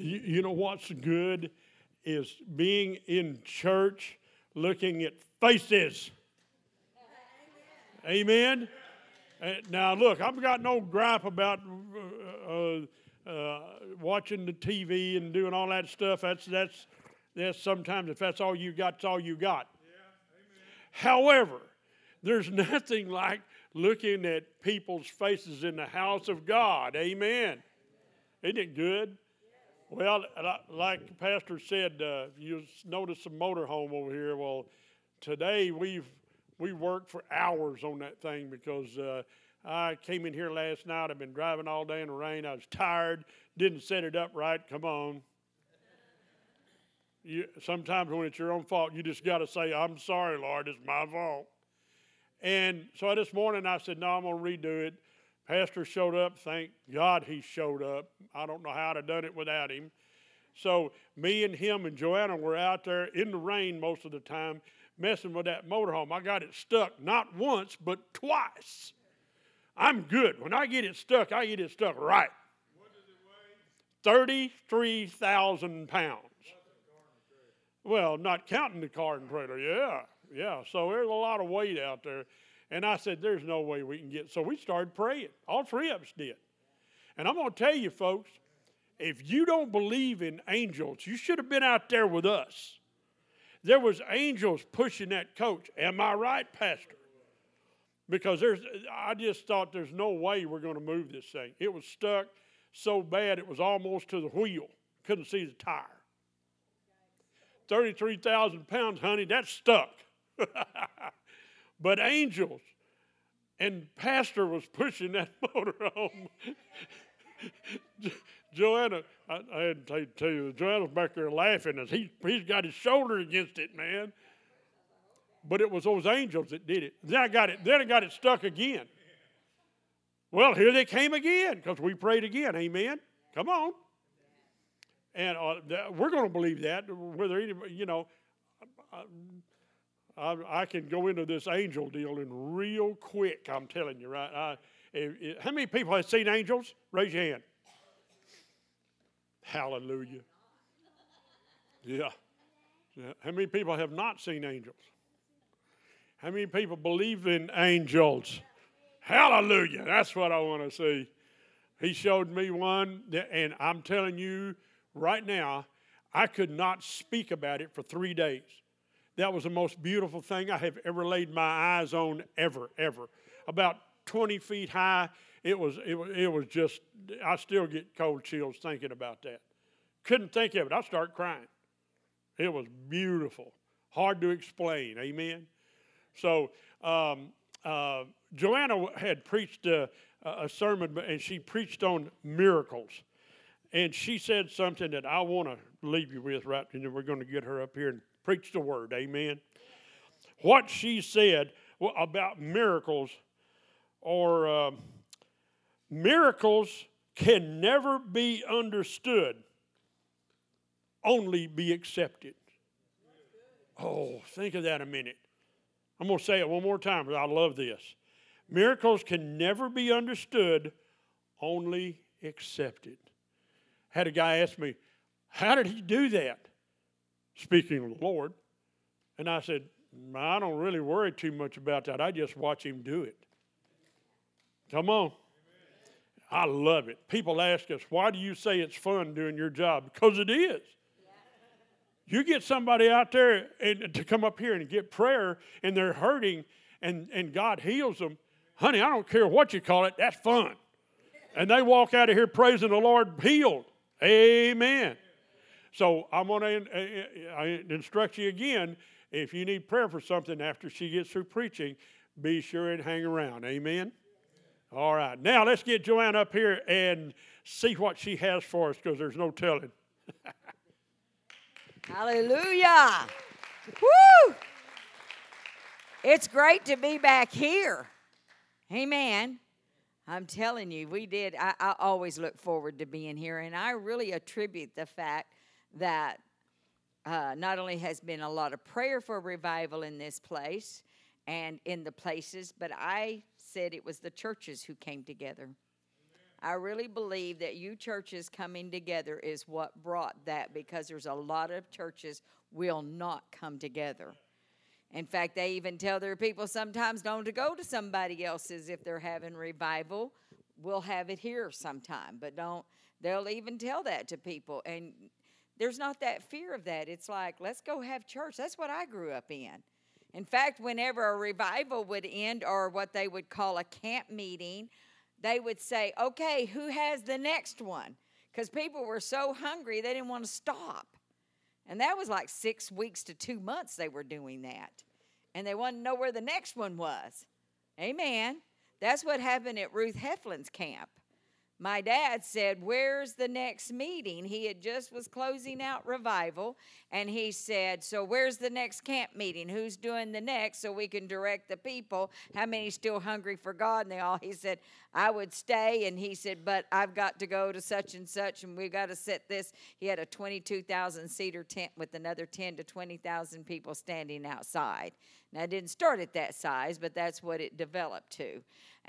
You, you know what's good is being in church looking at faces. Amen. Uh, now, look, I've got no gripe about uh, uh, uh, watching the TV and doing all that stuff. That's that's that's sometimes if that's all you got, it's all you got. Yeah, However, there's nothing like looking at people's faces in the house of God. Amen. Isn't it good? Well, like pastor said, uh, you notice a motorhome over here. Well, today we've we worked for hours on that thing because uh, I came in here last night. I've been driving all day in the rain. I was tired. Didn't set it up right. Come on. You, sometimes when it's your own fault, you just got to say, "I'm sorry, Lord. It's my fault." And so this morning I said, "No, I'm going to redo it." Pastor showed up. Thank God he showed up. I don't know how I'd have done it without him. So me and him and Joanna were out there in the rain most of the time messing with that motorhome. I got it stuck not once, but twice. I'm good. When I get it stuck, I get it stuck right. 33,000 pounds. Well, not counting the car and trailer. Yeah, yeah. So there's a lot of weight out there. And I said, there's no way we can get. So we started praying. All three of us did. And I'm going to tell you, folks, if you don't believe in angels, you should have been out there with us. There was angels pushing that coach. Am I right, Pastor? Because there's, I just thought there's no way we're going to move this thing. It was stuck so bad it was almost to the wheel. Couldn't see the tire. 33,000 pounds, honey, that's stuck. But angels and pastor was pushing that motor home. Joanna, I, I, had to tell you, Joanna's back there laughing as he, he's got his shoulder against it, man. But it was those angels that did it. Then I got it, then I got it stuck again. Well, here they came again because we prayed again. Amen. Come on. And uh, we're going to believe that. Whether anybody, you know, I, I, can go into this angel deal in real quick. I'm telling you, right? I, if, if, how many people have seen angels? Raise your hand. Hallelujah. Yeah. yeah. How many people have not seen angels? How many people believe in angels? Hallelujah. That's what I want to see. He showed me one, and I'm telling you right now, I could not speak about it for three days. That was the most beautiful thing I have ever laid my eyes on, ever, ever. About 20 feet high. It was, it was, it was just, I still get cold chills thinking about that. Couldn't think of it. I start crying. It was beautiful. Hard to explain. Amen. So, um, uh, Joanna had preached a, a sermon, and she preached on miracles. And she said something that I want to leave you with, right? And we're going to get her up here and Preach the word. Amen. What she said about miracles or uh, miracles can never be understood, only be accepted. Oh, think of that a minute. I'm going to say it one more time because I love this. Miracles can never be understood, only accepted. Had a guy ask me, How did he do that? Speaking of the Lord. And I said, I don't really worry too much about that. I just watch him do it. Come on. I love it. People ask us, why do you say it's fun doing your job? Because it is. You get somebody out there and to come up here and get prayer and they're hurting and, and God heals them. Honey, I don't care what you call it, that's fun. And they walk out of here praising the Lord healed. Amen. So I'm going uh, uh, uh, to instruct you again. If you need prayer for something after she gets through preaching, be sure and hang around. Amen. All right. Now let's get Joanne up here and see what she has for us because there's no telling. Hallelujah. Woo! It's great to be back here. Amen. I'm telling you, we did. I, I, always look forward to being here, and I really attribute the fact that uh, not only has been a lot of prayer for revival in this place and in the places, but I said it was the churches who came together. I really believe that you churches coming together is what brought that because there's a lot of churches will not come together. In fact, they even tell their people sometimes don't to go to somebody else's if they're having revival. We'll have it here sometime, but don't. They'll even tell that to people, and there's not that fear of that. It's like let's go have church. That's what I grew up in. In fact, whenever a revival would end or what they would call a camp meeting, they would say, "Okay, who has the next one?" Because people were so hungry they didn't want to stop. And that was like six weeks to two months they were doing that. And they wanted to know where the next one was. Amen. That's what happened at Ruth Heflin's camp my dad said where's the next meeting? He had just was closing out revival and he said so where's the next camp meeting? Who's doing the next so we can direct the people? How many still hungry for god? And they all he said i would stay. And he said but i've got to go to such and such and we've got to set this. He had a 22000 seater tent with another 10 to 20000 people standing outside. Now it didn't start at that size but that's what it developed to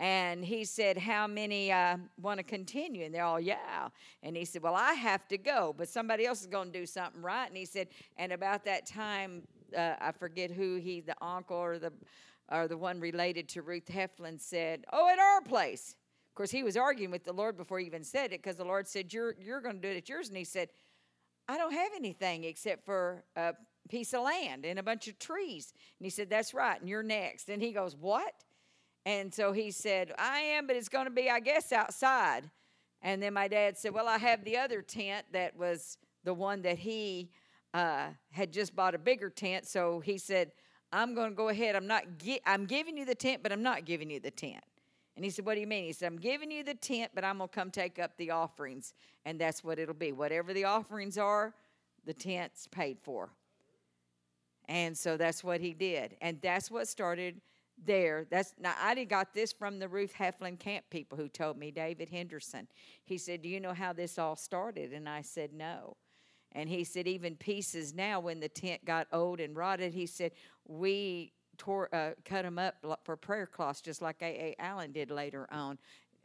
and he said, How many uh, want to continue? And they're all, Yeah. And he said, Well, I have to go, but somebody else is going to do something right. And he said, And about that time, uh, I forget who he, the uncle or the or the one related to Ruth Heflin said, Oh, at our place. Of course, he was arguing with the Lord before he even said it because the Lord said, You're, you're going to do it at yours. And he said, I don't have anything except for a piece of land and a bunch of trees. And he said, That's right. And you're next. And he goes, What? And so he said, I am, but it's going to be, I guess, outside. And then my dad said, Well, I have the other tent that was the one that he uh, had just bought a bigger tent. So he said, I'm going to go ahead. I'm not. Gi- I'm giving you the tent, but I'm not giving you the tent. And he said, What do you mean? He said, I'm giving you the tent, but I'm going to come take up the offerings. And that's what it'll be. Whatever the offerings are, the tent's paid for. And so that's what he did. And that's what started there. That's now I got this from the Ruth Heflin camp people who told me David Henderson. He said, "Do you know how this all started?" And I said, "No." And he said, even pieces now, when the tent got old and rotted, he said, we tore, uh, cut them up for prayer cloths, just like A.A. Allen did later on.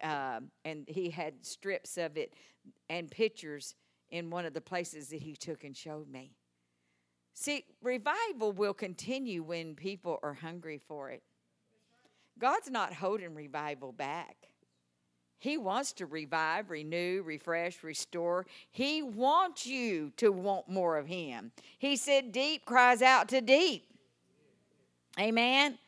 Um, and he had strips of it and pictures in one of the places that he took and showed me. See, revival will continue when people are hungry for it. God's not holding revival back. He wants to revive, renew, refresh, restore. He wants you to want more of Him. He said, Deep cries out to deep. Amen.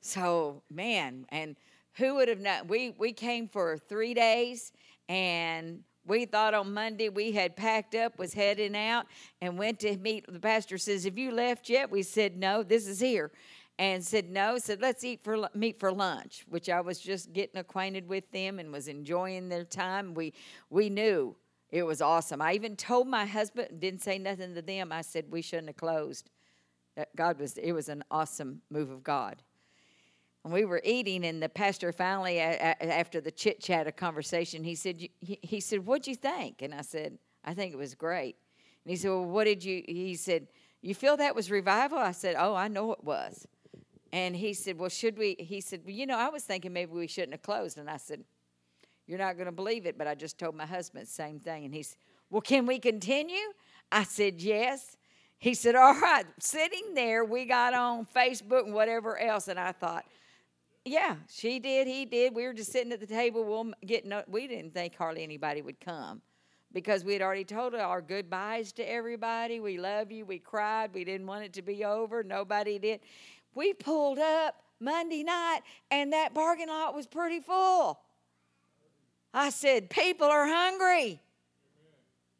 So, man, and who would have known? We, we came for three days and we thought on Monday we had packed up, was heading out, and went to meet. The pastor says, Have you left yet? We said, No, this is here and said no said let's eat for meet for lunch which i was just getting acquainted with them and was enjoying their time. We we knew it was awesome. I even told my husband didn't say nothing to them. I said we shouldn't have closed. Uh, god was it was an awesome move of god. And we were eating and the pastor finally after the chit chat of conversation he said he said what'd you think? And i said i think it was great. And he said well what did you he said you feel that was revival? I said oh i know it was and he said, Well, should we? He said, Well, you know, I was thinking maybe we shouldn't have closed. And I said, You're not going to believe it, but I just told my husband the same thing. And he said, Well, can we continue? I said, Yes. He said, All right. Sitting there, we got on Facebook and whatever else. And I thought, Yeah, she did. He did. We were just sitting at the table. We'll get no, we didn't think hardly anybody would come because we had already told our goodbyes to everybody. We love you. We cried. We didn't want it to be over. Nobody did. We pulled up Monday night and that parking lot was pretty full. I said, People are hungry.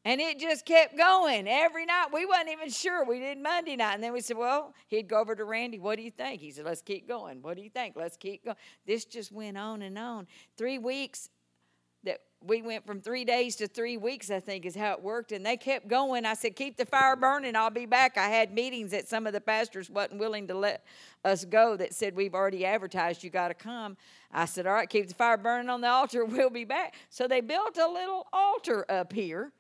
And it just kept going every night. We wasn't even sure. We did Monday night. And then we said, Well, he'd go over to Randy. What do you think? He said, Let's keep going. What do you think? Let's keep going. This just went on and on. Three weeks that we went from three days to three weeks, I think is how it worked. And they kept going. I said, Keep the fire burning. I'll be back. I had meetings that some of the pastors wasn't willing to let us go that said, We've already advertised, you got to come. I said, All right, keep the fire burning on the altar. We'll be back. So they built a little altar up here.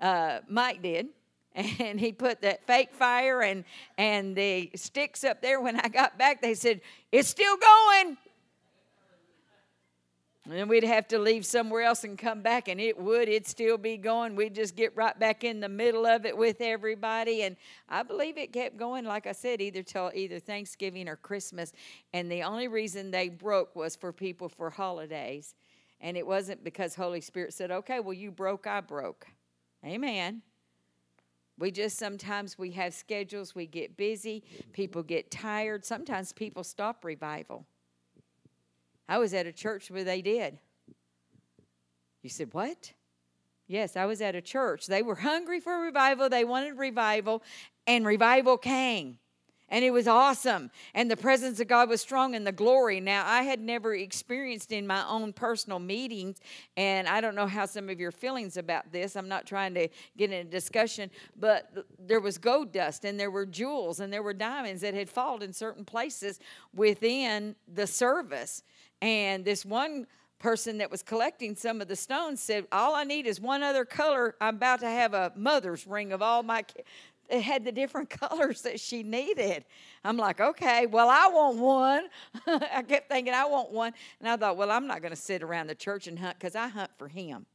Uh, Mike did. And he put that fake fire and, and the sticks up there. When I got back, they said, It's still going. And then we'd have to leave somewhere else and come back, and it would, it'd still be going. We'd just get right back in the middle of it with everybody. And I believe it kept going, like I said, either till either Thanksgiving or Christmas. And the only reason they broke was for people for holidays. And it wasn't because Holy Spirit said, okay, well, you broke, I broke. Amen. We just sometimes we have schedules, we get busy, people get tired. Sometimes people stop revival. I was at a church where they did. You said, What? Yes, I was at a church. They were hungry for revival, they wanted revival, and revival came and it was awesome. And the presence of god was strong and the glory. Now i had never experienced in my own personal meetings and i don't know how some of your feelings about this i'm not trying to get in a discussion but there was gold dust and there were jewels and there were diamonds that had fallen in certain places within the service. And this one person that was collecting some of the stones said all i need is one other color. I'm about to have a mother's ring of all my it had the different colors that she needed. I'm like, okay, well, I want one. I kept thinking, I want one. And I thought, well, I'm not going to sit around the church and hunt because I hunt for him.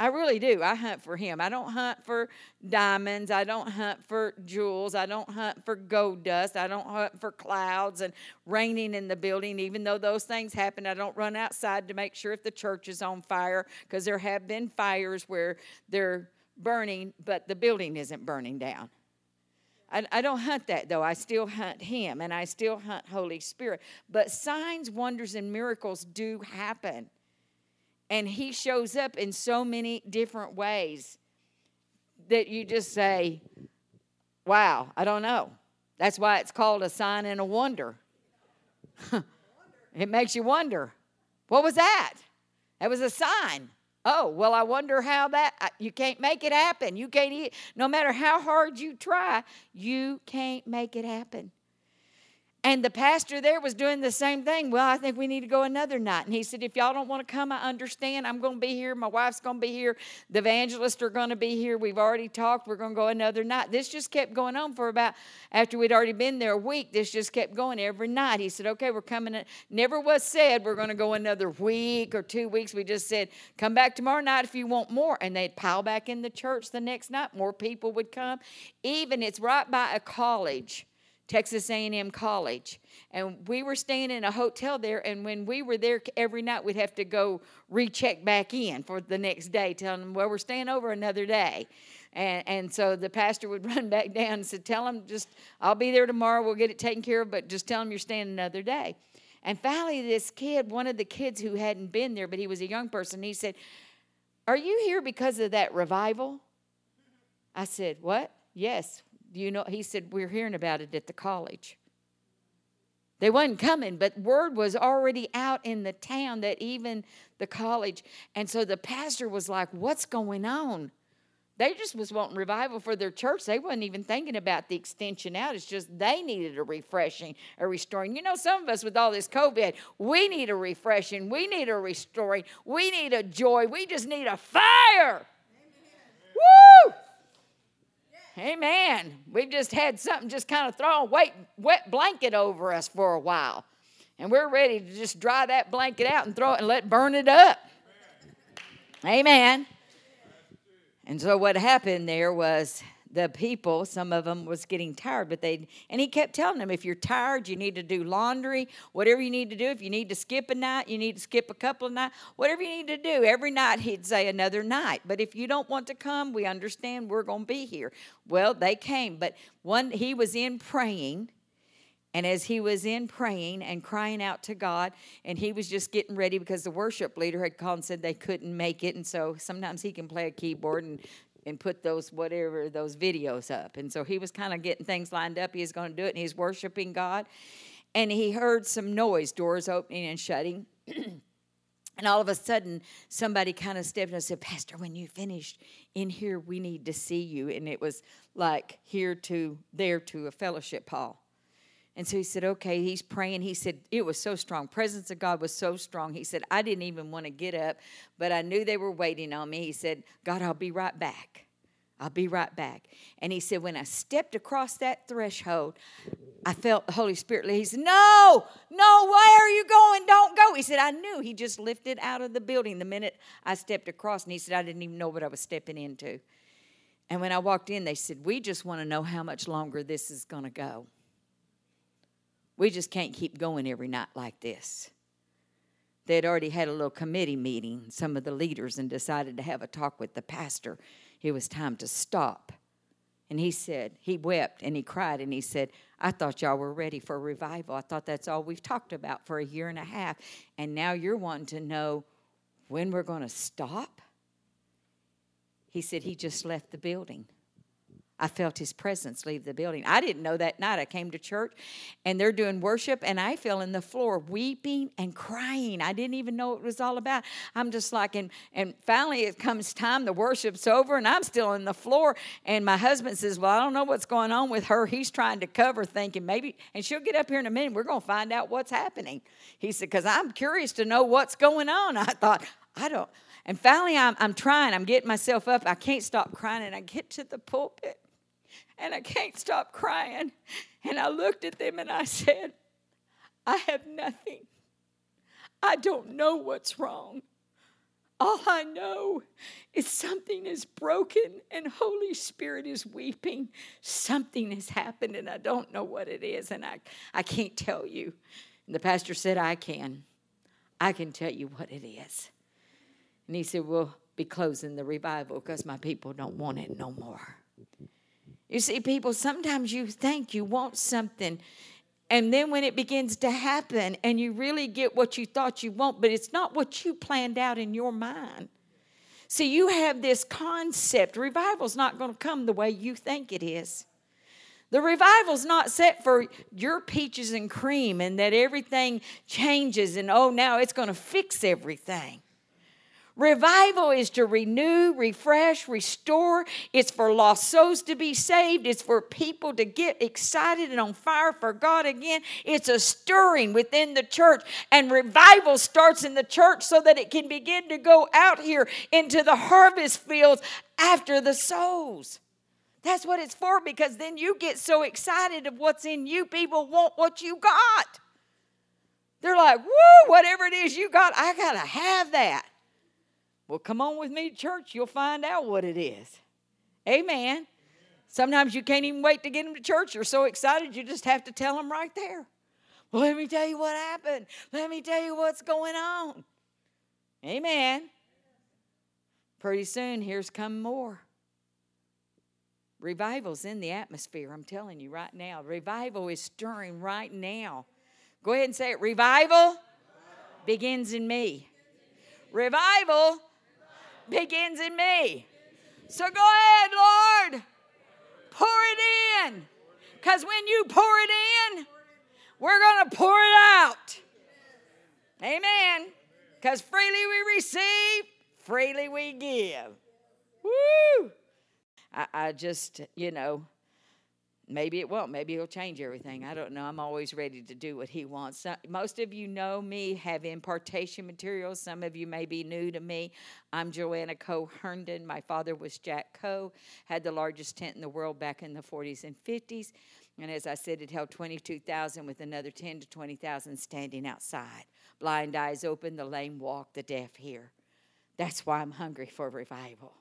I really do. I hunt for him. I don't hunt for diamonds. I don't hunt for jewels. I don't hunt for gold dust. I don't hunt for clouds and raining in the building. Even though those things happen, I don't run outside to make sure if the church is on fire because there have been fires where they're burning, but the building isn't burning down. I, I, don't hunt that though. I still hunt Him and I still hunt Holy Spirit. But signs, wonders, and miracles do happen. And He shows up in so many different ways that you just say, wow, I don't know. That's why it's called a sign and a wonder. it makes you wonder. What was that? That was a sign. Oh, well, I wonder how that, you can't make it happen. You can't, no matter how hard you try, you can't make it happen. And the pastor there was doing the same thing. Well, I think we need to go another night. And he said, If y'all don't want to come, I understand. I'm going to be here. My wife's going to be here. The evangelists are going to be here. We've already talked. We're going to go another night. This just kept going on for about, after we'd already been there a week, this just kept going every night. He said, Okay, we're coming. In. Never was said we're going to go another week or two weeks. We just said, Come back tomorrow night if you want more. And they'd pile back in the church the next night. More people would come. Even it's right by a college Texas A&M College. And we were staying in a hotel there and when we were there every night we'd have to go recheck back in for the next day telling them well we're staying over another day. And, and so the pastor would run back down and said, Tell them just, I'll be there tomorrow, we'll get it taken care of, but just tell them you're staying another day. And finally, this kid, one of the kids who hadn't been there, but he was a young person, he said, Are you here because of that revival? I said, What? Yes you know, he said, We're hearing about it at the college. They wasn't coming, but word was already out in the town that even the college. And so the pastor was like, What's going on? They just was wanting revival for their church. They wasn't even thinking about the extension out. It's just they needed a refreshing, a restoring. You know, some of us with all this COVID, we need a refreshing. We need a restoring. We need a joy. We just need a fire. Woo! Amen. We've just had something just kind of throw a wet, wet blanket over us for a while. And we're ready to just dry that blanket out and throw it and let burn it up. Amen. And so what happened there was the people, some of them was getting tired, but they and he kept telling them, if you're tired, you need to do laundry, whatever you need to do. If you need to skip a night, you need to skip a couple of nights, whatever you need to do. Every night he'd say another night. But if you don't want to come, we understand we're gonna be here. Well, they came, but one he was in praying. And as he was in praying and crying out to God, and he was just getting ready because the worship leader had called and said they couldn't make it. And so sometimes he can play a keyboard and and put those whatever those videos up. And so he was kind of getting things lined up. He was going to do it, and he's worshiping God. And he heard some noise, doors opening and shutting. and all of a sudden, somebody kind of stepped in and said, Pastor, when you finished in here, we need to see you. And it was like here to there to a fellowship hall. And so he said, okay, he's praying. He said, it was so strong. Presence of God was so strong. He said, I didn't even want to get up, but I knew they were waiting on me. He said, God, I'll be right back. I'll be right back. And he said, when I stepped across that threshold, I felt the Holy Spirit. He said, No, no, where are you going? Don't go. He said, I knew. He just lifted out of the building the minute I stepped across. And he said, I didn't even know what I was stepping into. And when I walked in, they said, We just want to know how much longer this is going to go. We just can't keep going every night like this. They had already had a little committee meeting, some of the leaders, and decided to have a talk with the pastor. It was time to stop. And he said, he wept and he cried and he said, I thought y'all were ready for revival. I thought that's all we've talked about for a year and a half. And now you're wanting to know when we're going to stop? He said he just left the building. I felt his presence leave the building. I didn't know that night. I came to church and they're doing worship, and I fell in the floor weeping and crying. I didn't even know what it was all about. I'm just like, and, and finally it comes time, the worship's over, and I'm still in the floor. And my husband says, Well, I don't know what's going on with her. He's trying to cover, thinking maybe, and she'll get up here in a minute. We're going to find out what's happening. He said, Because I'm curious to know what's going on. I thought, I don't. And finally, I'm, I'm trying, I'm getting myself up. I can't stop crying, and I get to the pulpit and I can't stop crying. And I looked at them and I said, I have nothing. I don't know what's wrong. All I know is something is broken and Holy Spirit is weeping. Something has happened and I don't know what it is and I, I can't tell you. And the pastor said, I can. I can tell you what it is. And he said, We'll be closing the revival because my people don't want it no more. You see, people, sometimes you think you want something, and then when it begins to happen and you really get what you thought you want, but it's not what you planned out in your mind. See, you have this concept. Revival's not going to come the way you think it is. The revival's not set for your peaches and cream and that everything changes and oh, now it's going to fix everything. Revival is to renew, refresh, restore. It's for lost souls to be saved. It's for people to get excited and on fire for God again. It's a stirring within the church. And revival starts in the church so that it can begin to go out here into the harvest fields after the souls. That's what it's for because then you get so excited of what's in you. People want what you got. They're like, woo, whatever it is you got, I got to have that. Well, come on with me to church. You'll find out what it is. Amen. Sometimes you can't even wait to get them to church. You're so excited, you just have to tell them right there. Well, let me tell you what happened. Let me tell you what's going on. Amen. Pretty soon, here's come more. Revival's in the atmosphere, I'm telling you right now. Revival is stirring right now. Go ahead and say it. Revival begins in me. Revival begins in me. So go ahead, Lord. Pour it in. Because when you pour it in, we're going to pour it out. Amen. Because freely we receive, freely we give. Woo! I, I just, you know, Maybe it won't. Maybe he'll change everything. I don't know. I'm always ready to do what he wants. Most of you know me, have impartation materials. Some of you may be new to me. I'm Joanna Coe Herndon. My father was Jack Coe, had the largest tent in the world back in the 40s and 50s. And as I said, it held 22,000 with another 10 to 20,000 standing outside. Blind eyes open, the lame walk, the deaf hear. That's why I'm hungry for revival.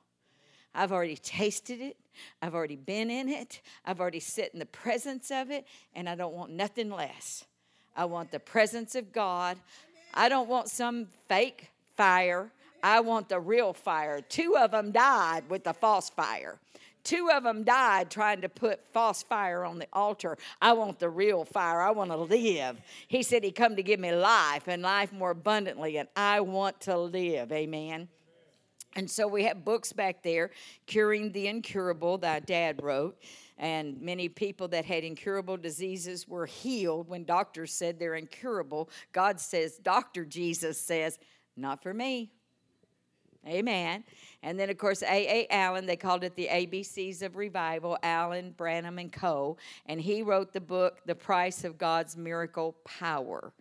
I've already tasted it. I've already been in it. I've already sit in the presence of it, and I don't want nothing less. I want the presence of God. I don't want some fake fire. I want the real fire. Two of them died with the false fire. Two of them died trying to put false fire on the altar. I want the real fire. I want to live. He said he come to give me life and life more abundantly, and I want to live. Amen. And so we have books back there, Curing the Incurable, that dad wrote. And many people that had incurable diseases were healed when doctors said they're incurable. God says, Dr. Jesus says, not for me. Amen. And then, of course, A.A. Allen, they called it the ABCs of Revival, Allen, Branham, and Coe. And he wrote the book, The Price of God's Miracle Power.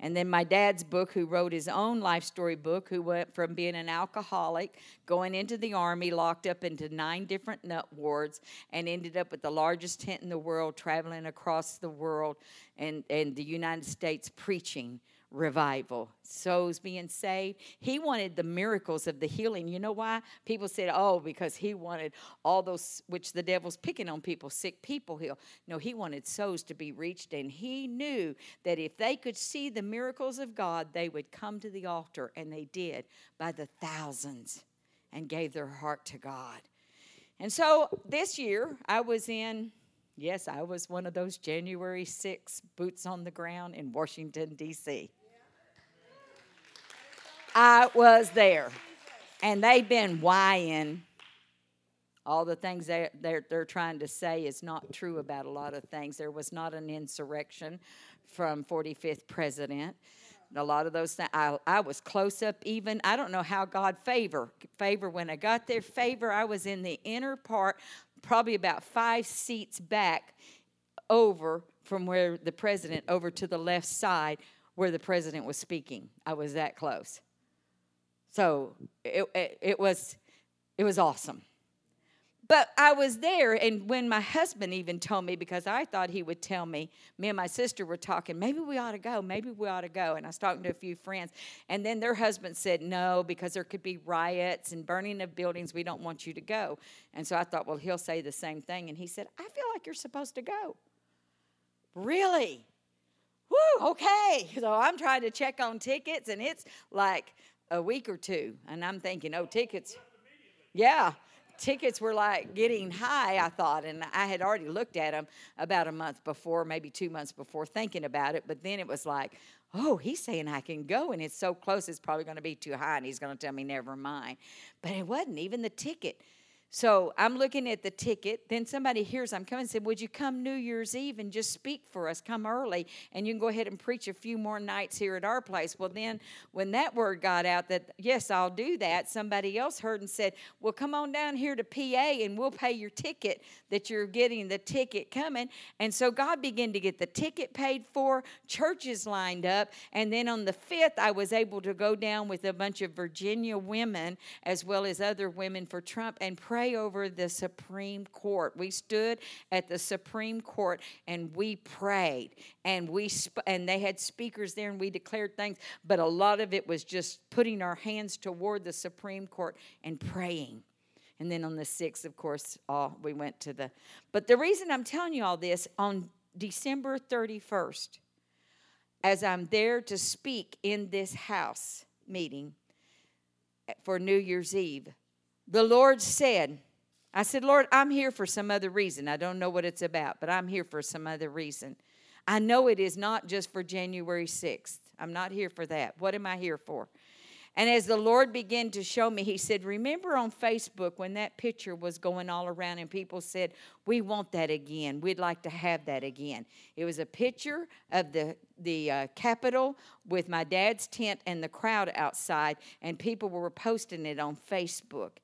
And then my dad's book, who wrote his own life story book, who went from being an alcoholic, going into the army, locked up into nine different nut wards, and ended up with the largest tent in the world, traveling across the world and, and the United States preaching revival, souls being saved. He wanted the miracles of the healing. You know why? People said, oh, because he wanted all those, which the devil's picking on people, sick people heal. No, he wanted souls to be reached, and he knew that if they could see the miracles of God, they would come to the altar, and they did by the thousands and gave their heart to God. And so this year, I was in Yes, I was one of those January 6 boots on the ground in Washington, D.C. I was there. And they've been whying all the things they're, they're, they're trying to say is not true about a lot of things. There was not an insurrection from 45th president. A lot of those things, I, I was close up even. I don't know how God favor. Favor, when I got there, favor, I was in the inner part, probably about five seats back over from where the president, over to the left side where the president was speaking. I was that close. So it, it, it, was it was awesome. But I was there, and when my husband even told me, because I thought he would tell me, me and my sister were talking, maybe we ought to go, maybe we ought to go. And I was talking to a few friends, and then their husband said, no, because there could be riots and burning of buildings. We don't want you to go. And so I thought, well, he'll say the same thing. And he said, I feel like you're supposed to go. Really? Woo, okay. So I'm trying to check on tickets, and it's like a week or two, and I'm thinking, oh, tickets. Yeah, tickets were like getting high, I thought, and I had already looked at them about a month before, maybe two months before, thinking about it. But then it was like, oh, he's saying I can go, and it's so close, it's probably going to be too high, and he's going to tell me never mind. But it wasn't even the ticket. So I'm looking at the ticket. Then somebody hears I'm coming and said, Would you come New Year's Eve and just speak for us? Come early and you can go ahead and preach a few more nights here at our place. Well, then when that word got out that, yes, I'll do that, somebody else heard and said, Well, come on down here to PA and we'll pay your ticket that you're getting the ticket coming. And so God began to get the ticket paid for, churches lined up. And then on the 5th, I was able to go down with a bunch of Virginia women as well as other women for Trump and pray pray over the Supreme Court. We stood at the Supreme Court and we prayed, and we sp- and they had speakers there, and we declared things. But a lot of it was just putting our hands toward the Supreme Court and praying. And then on the sixth, of course, all we went to the. But the reason I'm telling you all this on December 31st, as I'm there to speak in this house meeting eh, for New Year's Eve, the Lord said, I said, Lord, I'm here for some other reason. I don't know what it's about, but I'm here for some other reason. I know it is not just for January 6th. I'm not here for that. What am I here for? And as the Lord began to show me, He said, Remember on Facebook when that picture was going all around and people said, We want that again. We'd like to have that again. It was a picture of the, the uh, Capitol with my dad's tent and the crowd outside, and people were posting it on Facebook.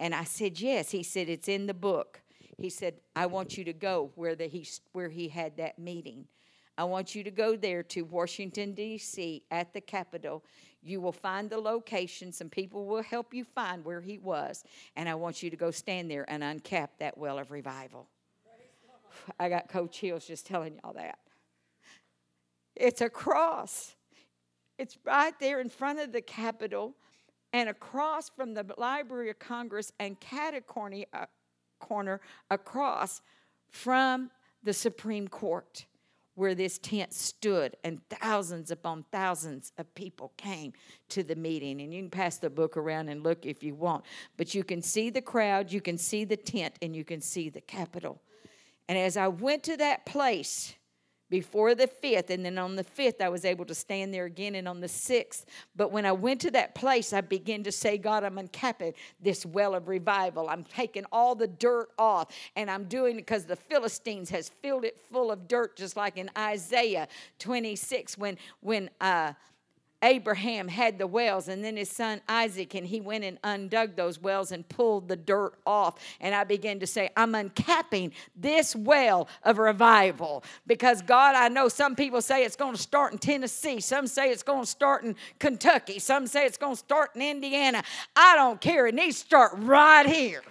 And I said, Yes. He said, It's in the book. He said, I want you to go where, the, he, where he had that meeting. I want you to go there to Washington, D.C., at the Capitol. You will find the location. Some people will help you find where he was. And I want you to go stand there and uncap that well of revival. I got Coach Hills just telling y'all that. It's a cross. It's right there in front of the Capitol and across from the Library of Congress and cat corner, uh, corner across from the Supreme Court where this tent stood, and thousands upon thousands of people came to the meeting. And you can pass the book around and look if you want, but you can see the crowd, you can see the tent, and you can see the Capitol. And as I went to that place, before the fifth, and then on the fifth, I was able to stand there again, and on the sixth. But when I went to that place, I began to say, God, I'm uncapping this well of revival. I'm taking all the dirt off, and I'm doing it because the Philistines has filled it full of dirt, just like in Isaiah 26, when when uh, Abraham had the wells, and then his son Isaac, and he went and undug those wells and pulled the dirt off. And I began to say, I'm uncapping this well of revival because God, I know some people say it's going to start in Tennessee, some say it's going to start in Kentucky, some say it's going to start in Indiana. I don't care. It needs to start right here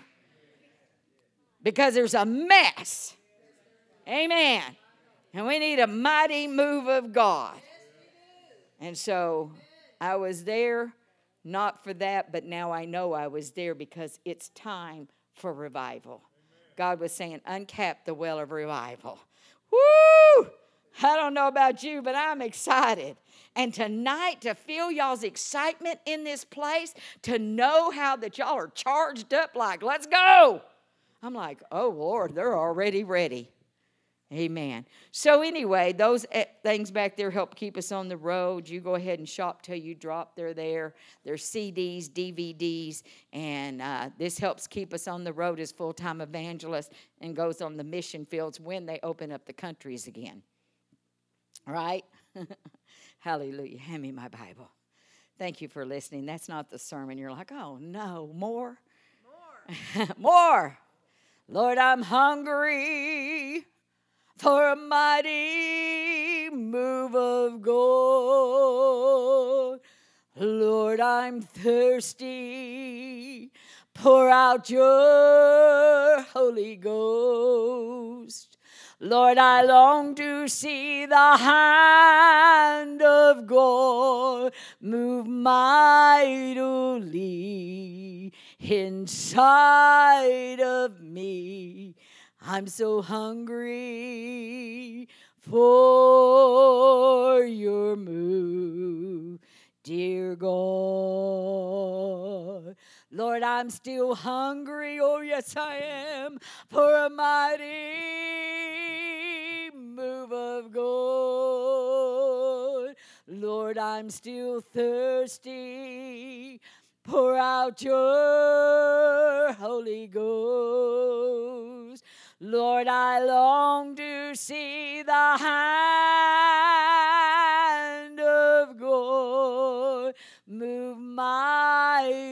because there's a mess. Amen. And we need a mighty move of God. And so I was there, not for that, but now I know I was there because it's time for revival. God was saying, uncap the well of revival. Woo! I don't know about you, but I'm excited. And tonight, to feel y'all's excitement in this place, to know how that y'all are charged up, like, let's go. I'm like, oh Lord, they're already ready. Amen. So, anyway, those eh, things back there help keep us on the road. You go ahead and shop till you drop. They're there. There's CDs, DVDs, and uh, this helps keep us on the road as full time evangelists and goes on the mission fields when they open up the countries again. All right? Hallelujah. Hand me my Bible. Thank you for listening. That's not the sermon. You're like, oh no, more? More. more. Lord, I'm hungry for a mighty move of God. Lord, I'm thirsty. Pour out your Holy Ghost. Lord, I long to see the hand of God move mightily inside of me. I'm so hungry for your move, dear God. Lord, I'm still hungry, oh yes I am, for a mighty move of God. Lord, I'm still thirsty. Pour out your Holy Ghost. Lord, I long to see the hand of God move mightily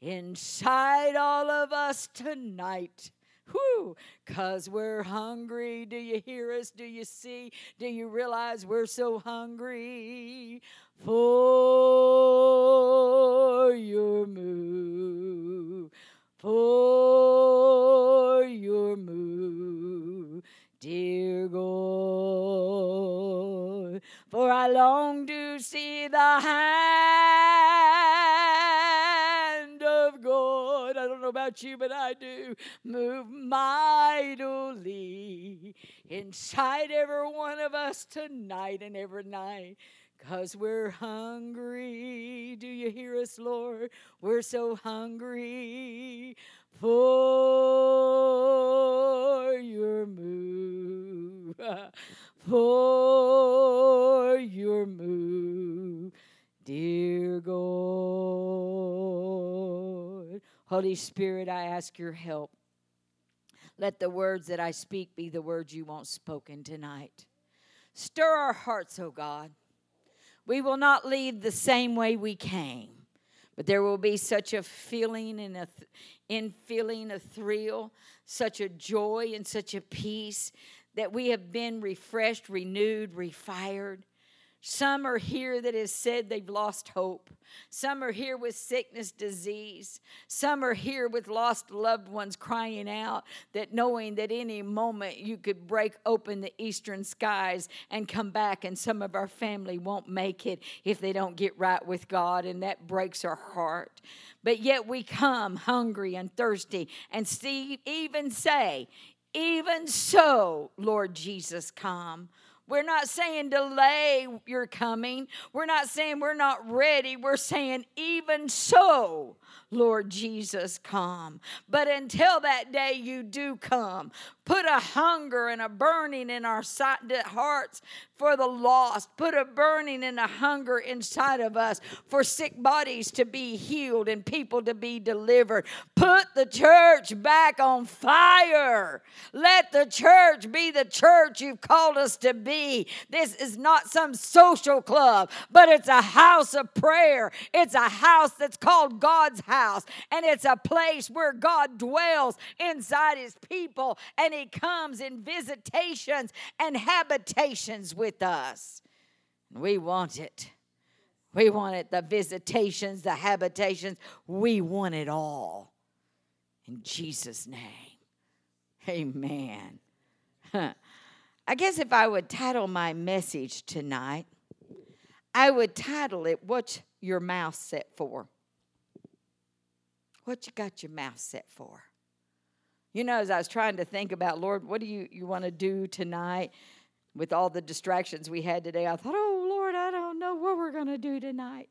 inside all of us tonight. Whew, cause we're hungry. Do you hear us? Do you see? Do you realize we're so hungry for your move? For your move, dear God. For I long to see the hand of God. I don't know about you, but I do. Move mightily inside every one of us tonight and every night. Cause we're hungry. Do you hear us, Lord? We're so hungry for your move. For your move, dear God. Holy Spirit, I ask your help. Let the words that I speak be the words you want spoken tonight. Stir our hearts, O oh God. We will not leave the same way we came, but there will be such a feeling and a th- in feeling a thrill, such a joy and such a peace that we have been refreshed, renewed, refired. Some are here that has said they've lost hope. Some are here with sickness, disease. Some are here with lost loved ones crying out that knowing that any moment you could break open the eastern skies and come back, and some of our family won't make it if they don't get right with God, and that breaks our heart. But yet we come hungry and thirsty, and see, even say, Even so, Lord Jesus, come. We're not saying delay your coming. We're not saying we're not ready. We're saying, even so, Lord Jesus, come. But until that day you do come, Put a hunger and a burning in our hearts for the lost. Put a burning and a hunger inside of us for sick bodies to be healed and people to be delivered. Put the church back on fire. Let the church be the church you've called us to be. This is not some social club, but it's a house of prayer. It's a house that's called God's house, and it's a place where God dwells inside his people, and he comes in visitations and habitations with us. We want it. We want it the visitations, the habitations. We want it all. In Jesus' name. Amen. I guess if I would title my message tonight, I would title it, What's Your Mouth Set For? What you got your mouth set for? You know, as I was trying to think about, Lord, what do you, you want to do tonight with all the distractions we had today? I thought, oh, Lord, I don't know what we're going to do tonight.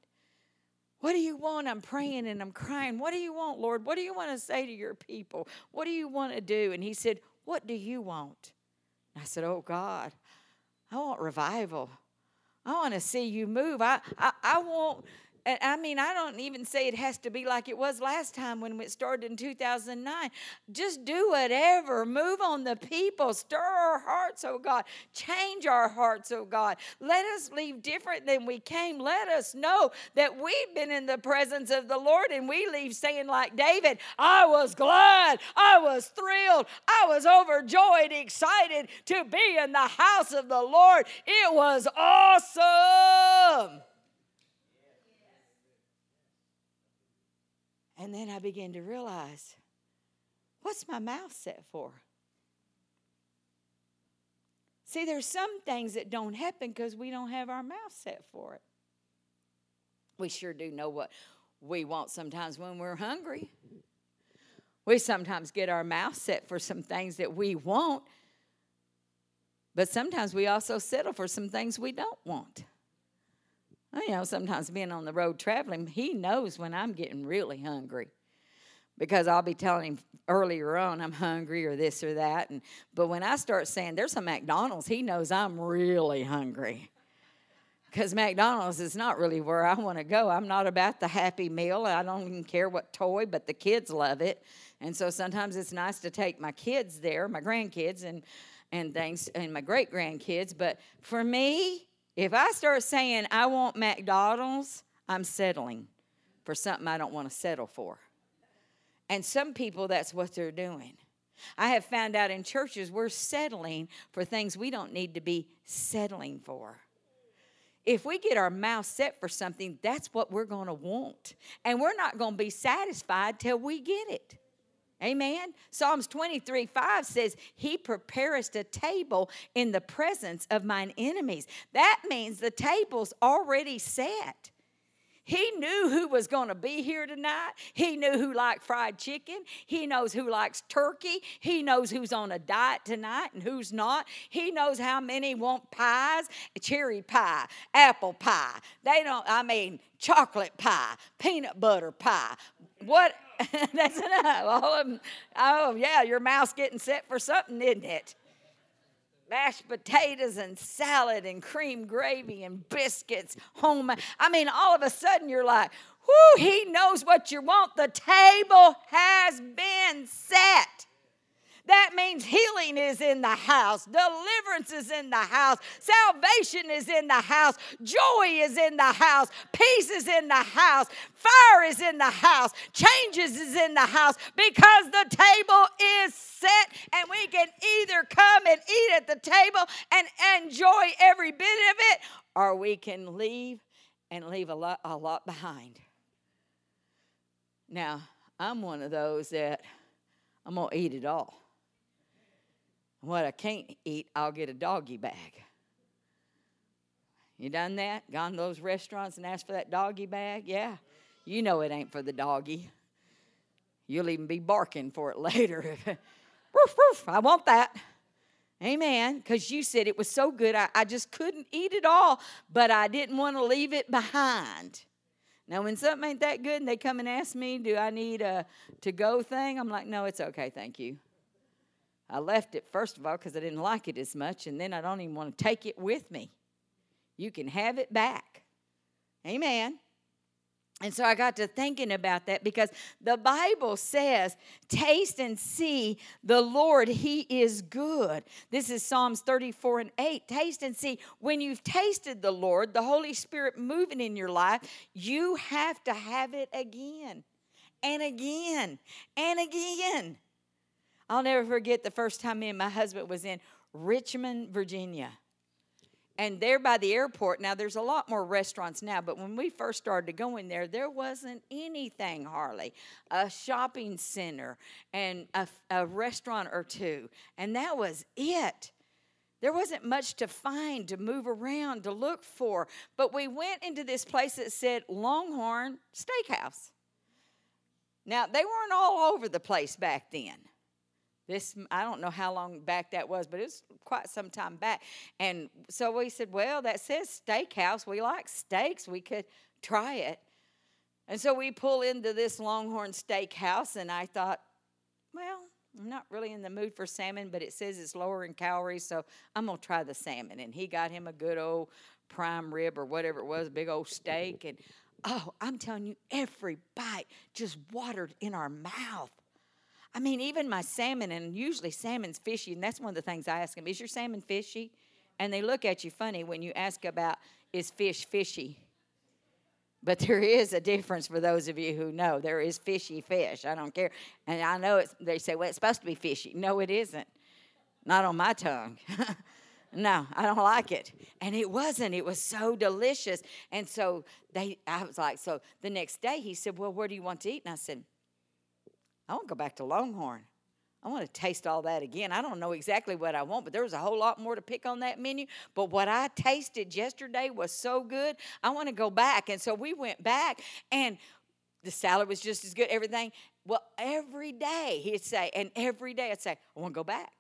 What do you want? I'm praying and I'm crying. What do you want, Lord? What do you want to say to your people? What do you want to do? And he said, What do you want? I said, Oh God, I want revival. I want to see you move. I, I, I want and I mean, I don't even say it has to be like it was last time when it started in 2009. Just do whatever. Move on the people. Stir our hearts, oh God. Change our hearts, oh God. Let us leave different than we came. Let us know that we've been in the presence of the Lord and we leave saying, like David, I was glad, I was thrilled, I was overjoyed, excited to be in the house of the Lord. It was awesome. And then I began to realize what's my mouth set for? See, there's some things that don't happen because we don't have our mouth set for it. We sure do know what we want sometimes when we're hungry. We sometimes get our mouth set for some things that we want, but sometimes we also settle for some things we don't want. You know, sometimes being on the road traveling, he knows when I'm getting really hungry because I'll be telling him earlier on I'm hungry or this or that. And but when I start saying there's some McDonald's, he knows I'm really hungry. Because McDonald's is not really where I want to go. I'm not about the happy meal. I don't even care what toy, but the kids love it. And so sometimes it's nice to take my kids there, my grandkids and and things and my great grandkids. But for me, if I start saying I want McDonald's, I'm settling for something I don't want to settle for. And some people, that's what they're doing. I have found out in churches we're settling for things we don't need to be settling for. If we get our mouth set for something, that's what we're going to want. And we're not going to be satisfied till we get it. Amen. Psalms 23 5 says, He preparest a table in the presence of mine enemies. That means the table's already set. He knew who was going to be here tonight. He knew who liked fried chicken. He knows who likes turkey. He knows who's on a diet tonight and who's not. He knows how many want pies cherry pie, apple pie. They don't, I mean, chocolate pie, peanut butter pie. What? That's enough. All of them. Oh, yeah, your mouth's getting set for something, isn't it? Mashed potatoes and salad and cream gravy and biscuits home. I mean, all of a sudden you're like, whoo, he knows what you want. The table has been set. That means healing is in the house, deliverance is in the house, salvation is in the house, joy is in the house, peace is in the house, fire is in the house, changes is in the house because the table is set and we can either come and eat at the table and enjoy every bit of it or we can leave and leave a lot, a lot behind. Now, I'm one of those that I'm going to eat it all. What I can't eat, I'll get a doggy bag. You done that? Gone to those restaurants and asked for that doggy bag? Yeah. You know it ain't for the doggy. You'll even be barking for it later. woof, woof, I want that. Amen. Because you said it was so good, I, I just couldn't eat it all, but I didn't want to leave it behind. Now, when something ain't that good and they come and ask me, do I need a to go thing? I'm like, no, it's okay, thank you. I left it, first of all, because I didn't like it as much, and then I don't even want to take it with me. You can have it back. Amen. And so I got to thinking about that because the Bible says, Taste and see the Lord, He is good. This is Psalms 34 and 8. Taste and see. When you've tasted the Lord, the Holy Spirit moving in your life, you have to have it again and again and again. I'll never forget the first time me and my husband was in Richmond, Virginia. And there by the airport, now there's a lot more restaurants now, but when we first started going there, there wasn't anything Harley. A shopping center and a, a restaurant or two, and that was it. There wasn't much to find, to move around, to look for. But we went into this place that said Longhorn Steakhouse. Now, they weren't all over the place back then. This I don't know how long back that was, but it was quite some time back. And so we said, well, that says steakhouse. We like steaks. We could try it. And so we pull into this Longhorn Steakhouse, and I thought, well, I'm not really in the mood for salmon, but it says it's lower in calories, so I'm gonna try the salmon. And he got him a good old prime rib or whatever it was, big old steak, and oh, I'm telling you, every bite just watered in our mouth. I mean, even my salmon, and usually salmon's fishy, and that's one of the things I ask them is your salmon fishy? And they look at you funny when you ask about is fish fishy? But there is a difference for those of you who know. There is fishy fish. I don't care. And I know it's, they say, well, it's supposed to be fishy. No, it isn't. Not on my tongue. no, I don't like it. And it wasn't. It was so delicious. And so they I was like, so the next day he said, Well, where do you want to eat? And I said, I want to go back to Longhorn. I want to taste all that again. I don't know exactly what I want, but there was a whole lot more to pick on that menu. But what I tasted yesterday was so good. I want to go back. And so we went back, and the salad was just as good, everything. Well, every day he'd say, and every day I'd say, I want to go back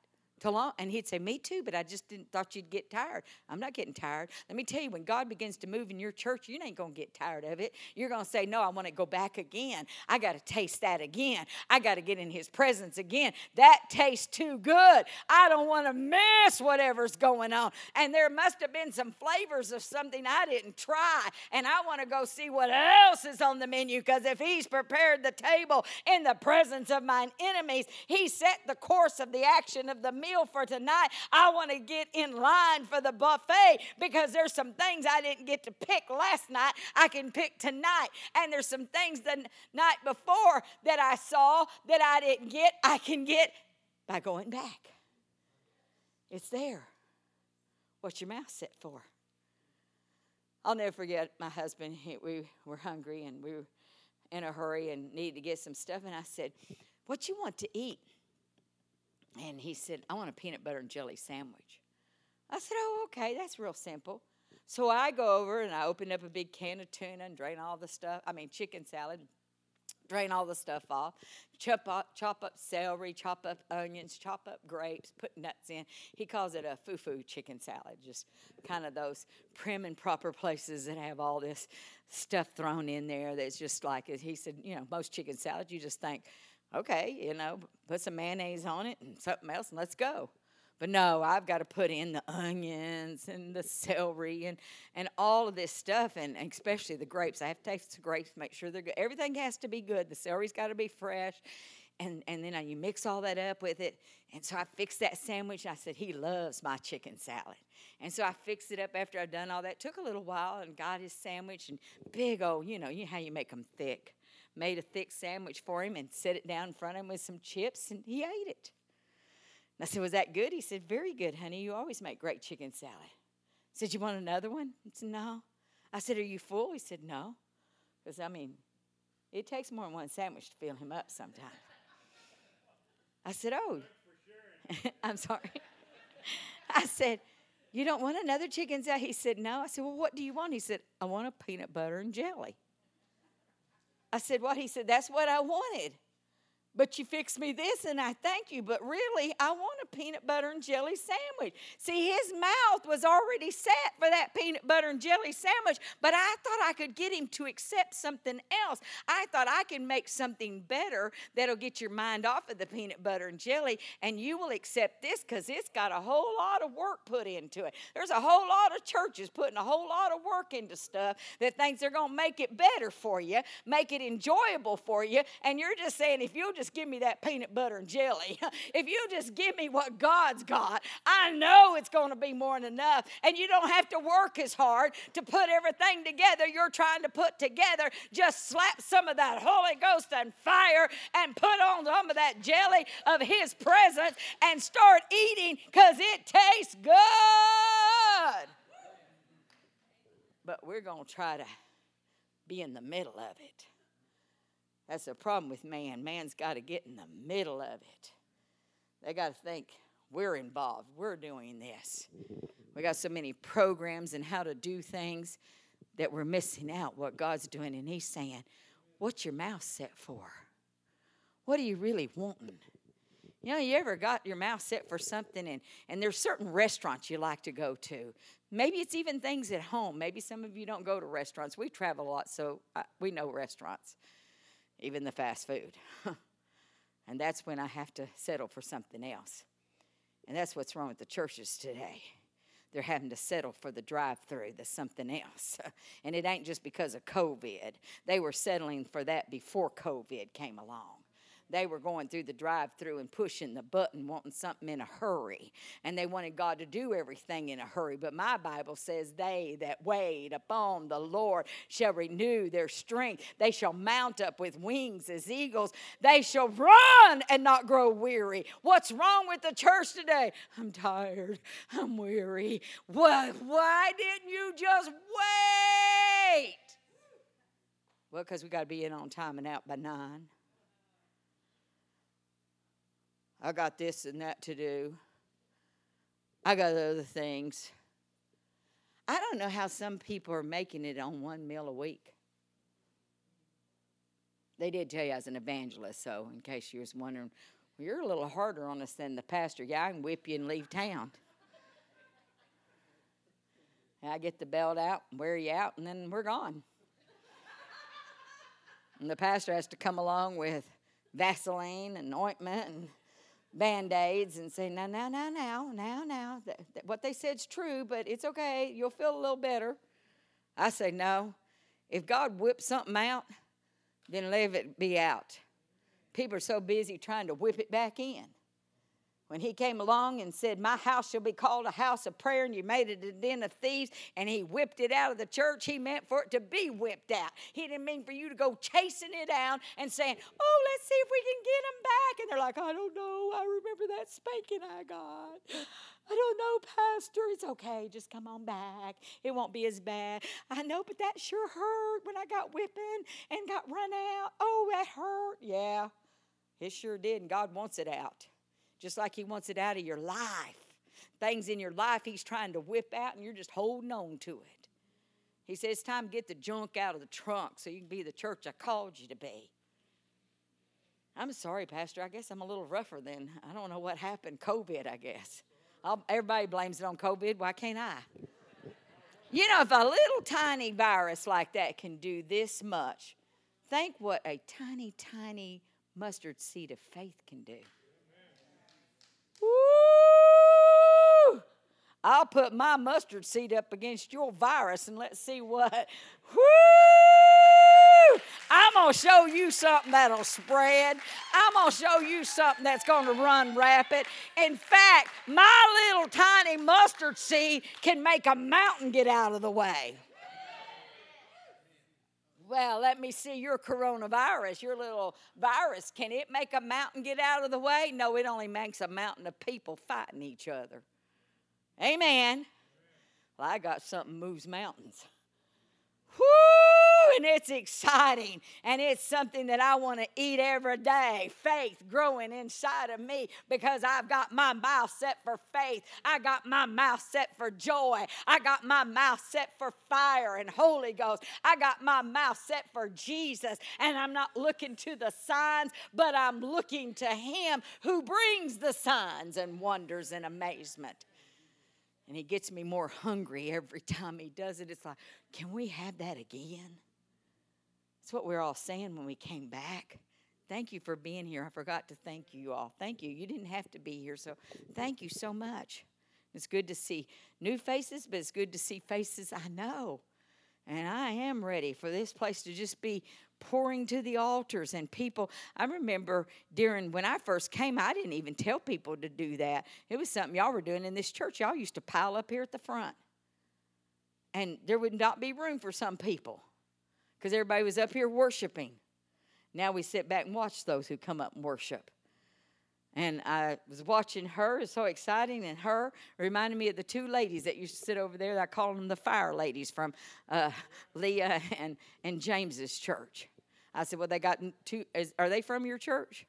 to. And he'd say, Me too, but I just didn't thought you'd get tired. I'm not getting tired. Let me tell you, when God begins to move in your church, you ain't gonna get tired of it. You're gonna say, No, I want to go back again. I gotta taste that again. I gotta get in his presence again. That tastes too good. I don't want to miss whatever's going on. And there must have been some flavors of something I didn't try. And I want to go see what else is on the menu because if he's prepared the table in the presence of mine enemies, he set the course of the action of the meal meal for tonight. I want to get in line for the buffet because there's some things I didn't get to pick last night. I can pick tonight. And there's some things the night before that I saw that I didn't get, I can get by going back. It's there. What's your mouth set for? I'll never forget my husband. He, we were hungry and we were in a hurry and needed to get some stuff. And I said, What you want to eat? And he said, I want a peanut butter and jelly sandwich. I said, Oh, okay, that's real simple. So I go over and I open up a big can of tuna and drain all the stuff, I mean, chicken salad, drain all the stuff off, chop up, chop up celery, chop up onions, chop up grapes, put nuts in. He calls it a foo-foo chicken salad, just kind of those prim and proper places that have all this stuff thrown in there that's just like, he said, you know, most chicken salads, you just think, okay, you know, put some mayonnaise on it and something else and let's go. But no, I've got to put in the onions and the celery and, and all of this stuff, and especially the grapes. I have to taste the grapes, make sure they're good. Everything has to be good. The celery's got to be fresh. And, and then uh, you mix all that up with it. And so I fixed that sandwich. I said, He loves my chicken salad. And so I fixed it up after I'd done all that. Took a little while and got his sandwich and big old, you know, you know how you make them thick made a thick sandwich for him and set it down in front of him with some chips, and he ate it. And I said, Was that good? He said, Very good, honey. You always make great chicken salad. I said, You want another one? He said, No. I said, Are you full? He said, No. Because, I mean, it takes more than one sandwich to fill him up sometimes. I said, Oh, I'm sorry. I said, You don't want another chicken salad? He said, No. I said, Well, what do you want? He said, I want a peanut butter and jelly. I said, What? He said, That's what I wanted. But you fixed me this and I thank you. But really, I want a peanut butter and jelly sandwich. See, his mouth was already set for that peanut butter and jelly sandwich, but I thought I could get him to accept something else. I thought I can make something better that'll get your mind off of the peanut butter and jelly, and you will accept this because it's got a whole lot of work put into it. There's a whole lot of churches putting a whole lot of work into stuff that thinks they're going to make it better for you, make it enjoyable for you, and you're just saying, if you'll just just give me that peanut butter and jelly, if you just give me what God's got, I know it's going to be more than enough. And you don't have to work as hard to put everything together you're trying to put together. Just slap some of that Holy Ghost and fire and put on some of that jelly of His presence and start eating because it tastes good. But we're going to try to be in the middle of it. That's the problem with man. Man's got to get in the middle of it. They got to think we're involved, we're doing this. We got so many programs and how to do things that we're missing out what God's doing. And He's saying, What's your mouth set for? What are you really wanting? You know, you ever got your mouth set for something and, and there's certain restaurants you like to go to. Maybe it's even things at home. Maybe some of you don't go to restaurants. We travel a lot, so I, we know restaurants even the fast food. and that's when I have to settle for something else. And that's what's wrong with the churches today. They're having to settle for the drive through, the something else. and it ain't just because of COVID. They were settling for that before COVID came along they were going through the drive through and pushing the button, wanting something in a hurry. And they wanted God to do everything in a hurry. But my Bible says, They that wait upon the Lord shall renew their strength. They shall mount up with wings as eagles. They shall run and not grow weary. What's wrong with the church today? I'm tired. I'm weary. Why, why didn't you just wait? Well, because we got to be in on time and out by nine. I got this and that to do. I got other things. I don't know how some people are making it on one meal a week. They did tell you I was an evangelist, so in case you was wondering, well, you're a little harder on us than the pastor. Yeah, I can whip you and leave town. I get the belt out, and wear you out, and then we're gone. and the pastor has to come along with Vaseline and ointment and band aids and say, now, now, now, now, now. That, that, what they said's true, but it's okay. You'll feel a little better. I say, no. If God whips something out, then let it be out. People are so busy trying to whip it back in. When he came along and said, My house shall be called a house of prayer, and you made it a den of thieves, and he whipped it out of the church, he meant for it to be whipped out. He didn't mean for you to go chasing it down and saying, Oh, let's see if we can get him back. And they're like, I don't know. I remember that spanking I got. I don't know, Pastor. It's okay. Just come on back. It won't be as bad. I know, but that sure hurt when I got whipping and got run out. Oh, that hurt. Yeah, it sure did. And God wants it out just like He wants it out of your life. Things in your life He's trying to whip out, and you're just holding on to it. He says, It's time to get the junk out of the trunk so you can be the church I called you to be. I'm sorry, Pastor. I guess I'm a little rougher than, I don't know what happened. COVID, I guess. I'll, everybody blames it on COVID. Why can't I? You know, if a little tiny virus like that can do this much, think what a tiny, tiny mustard seed of faith can do. Woo! I'll put my mustard seed up against your virus and let's see what. Woo! I'm going to show you something that'll spread. I'm going to show you something that's going to run rapid. In fact, my little tiny mustard seed can make a mountain get out of the way. Well, let me see your coronavirus, your little virus. Can it make a mountain get out of the way? No, it only makes a mountain of people fighting each other. Amen. Well, I got something moves mountains. Whoo! And it's exciting. And it's something that I want to eat every day. Faith growing inside of me because I've got my mouth set for faith. I got my mouth set for joy. I got my mouth set for fire and Holy Ghost. I got my mouth set for Jesus. And I'm not looking to the signs, but I'm looking to Him who brings the signs and wonders and amazement. And he gets me more hungry every time he does it. It's like, can we have that again? That's what we are all saying when we came back. Thank you for being here. I forgot to thank you all. Thank you. You didn't have to be here, so thank you so much. It's good to see new faces, but it's good to see faces I know. And I am ready for this place to just be pouring to the altars and people. I remember during when I first came, I didn't even tell people to do that. It was something y'all were doing in this church. Y'all used to pile up here at the front. And there would not be room for some people because everybody was up here worshiping. Now we sit back and watch those who come up and worship. And I was watching her, it's so exciting, and her reminded me of the two ladies that used to sit over there. I call them the fire ladies from uh, Leah and, and James's church. I said, Well, they got two, is, are they from your church?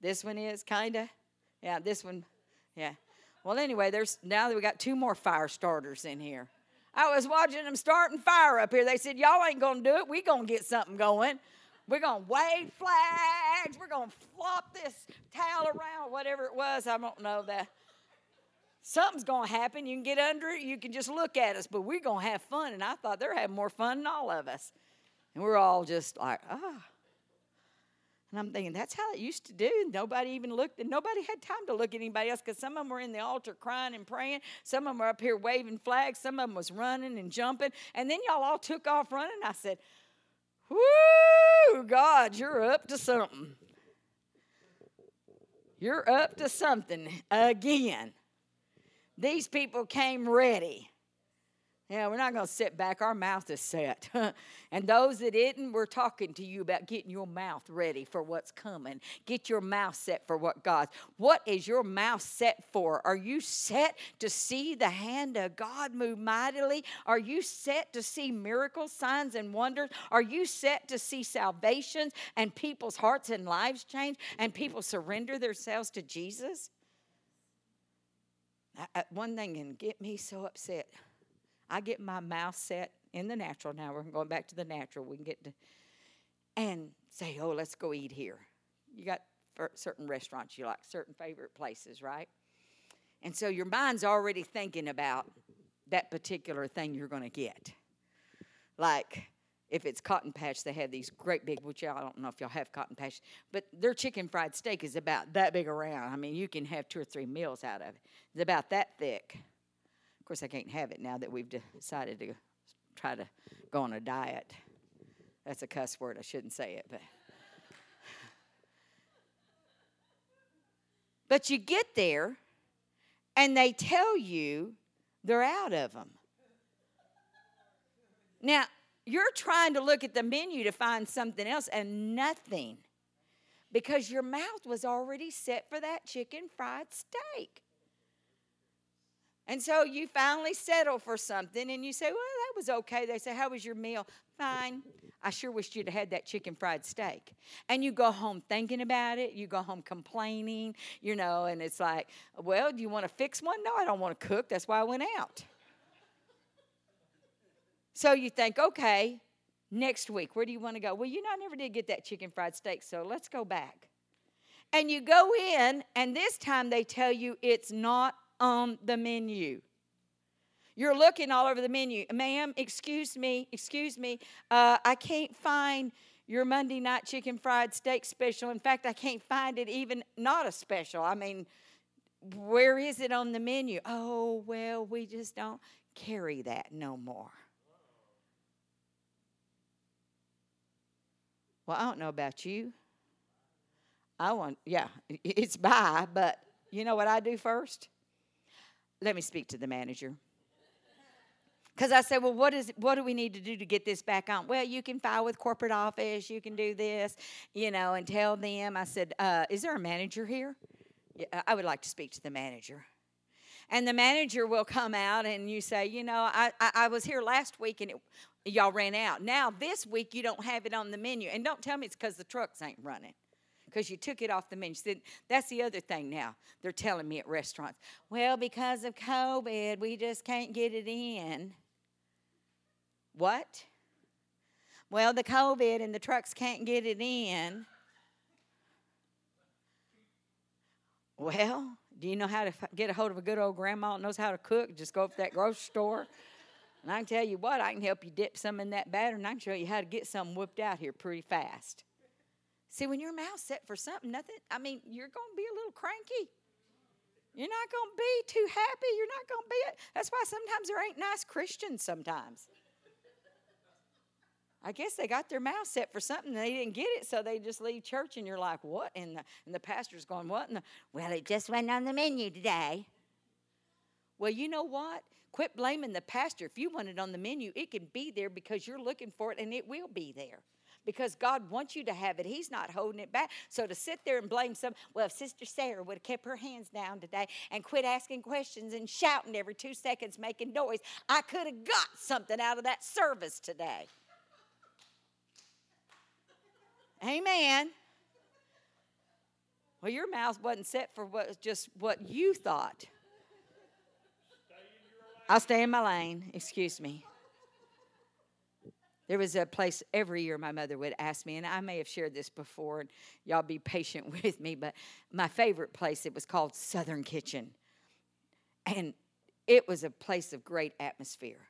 This one is, kind of? Yeah, this one, yeah. Well, anyway, there's now that we got two more fire starters in here. I was watching them starting fire up here. They said, Y'all ain't gonna do it. we gonna get something going. We're gonna wave flags. We're gonna flop this towel around, whatever it was. I don't know that. Something's gonna happen. You can get under it, you can just look at us, but we're gonna have fun. And I thought they're having more fun than all of us. And we're all just like, ah. Oh. And I'm thinking, that's how it used to do. Nobody even looked, and nobody had time to look at anybody else because some of them were in the altar crying and praying. Some of them were up here waving flags. Some of them was running and jumping. And then y'all all took off running. I said, Whoo, God, you're up to something. You're up to something again. These people came ready. Yeah, we're not going to sit back. Our mouth is set. and those that didn't, we're talking to you about getting your mouth ready for what's coming. Get your mouth set for what God's. What is your mouth set for? Are you set to see the hand of God move mightily? Are you set to see miracles, signs, and wonders? Are you set to see salvations and people's hearts and lives change and people surrender themselves to Jesus? I, I, one thing can get me so upset I get my mouth set in the natural now. We're going back to the natural. We can get to, and say, oh, let's go eat here. You got certain restaurants you like, certain favorite places, right? And so your mind's already thinking about that particular thing you're going to get. Like if it's Cotton Patch, they have these great big, which I don't know if y'all have Cotton Patch, but their chicken fried steak is about that big around. I mean, you can have two or three meals out of it. It's about that thick course, I can't have it now that we've decided to try to go on a diet. That's a cuss word. I shouldn't say it, but. But you get there and they tell you they're out of them. Now, you're trying to look at the menu to find something else and nothing because your mouth was already set for that chicken fried steak. And so you finally settle for something and you say, Well, that was okay. They say, How was your meal? Fine. I sure wished you'd had that chicken fried steak. And you go home thinking about it. You go home complaining, you know, and it's like, Well, do you want to fix one? No, I don't want to cook. That's why I went out. so you think, Okay, next week, where do you want to go? Well, you know, I never did get that chicken fried steak, so let's go back. And you go in, and this time they tell you it's not on the menu. You're looking all over the menu. Ma'am, excuse me, excuse me. Uh, I can't find your Monday night chicken fried steak special. In fact, I can't find it even not a special. I mean, where is it on the menu? Oh, well, we just don't carry that no more. Well, I don't know about you. I want, yeah, it's by, but you know what I do first? Let me speak to the manager. Because I said, well, what, is, what do we need to do to get this back on? Well, you can file with corporate office, you can do this, you know, and tell them. I said, uh, is there a manager here? Yeah, I would like to speak to the manager. And the manager will come out and you say, you know, I, I, I was here last week and it, y'all ran out. Now this week you don't have it on the menu. And don't tell me it's because the trucks ain't running because you took it off the menu. Said, That's the other thing now. They're telling me at restaurants. Well, because of COVID, we just can't get it in. What? Well, the COVID and the trucks can't get it in. Well, do you know how to get a hold of a good old grandma that knows how to cook? Just go up to that grocery store. And I can tell you what, I can help you dip some in that batter, and I can show you how to get some whipped out here pretty fast. See, when your mouth's set for something, nothing, I mean, you're going to be a little cranky. You're not going to be too happy. You're not going to be, it. that's why sometimes there ain't nice Christians sometimes. I guess they got their mouth set for something and they didn't get it, so they just leave church and you're like, what? And the, and the pastor's going, what? And the, well, it just went on the menu today. Well, you know what? Quit blaming the pastor. If you want it on the menu, it can be there because you're looking for it and it will be there because God wants you to have it. He's not holding it back. So to sit there and blame some, well, if Sister Sarah would have kept her hands down today and quit asking questions and shouting every two seconds, making noise, I could have got something out of that service today. Amen. Well, your mouth wasn't set for what just what you thought. I'll stay in my lane. Excuse me. There was a place every year my mother would ask me, and I may have shared this before, and y'all be patient with me, but my favorite place, it was called Southern Kitchen. And it was a place of great atmosphere.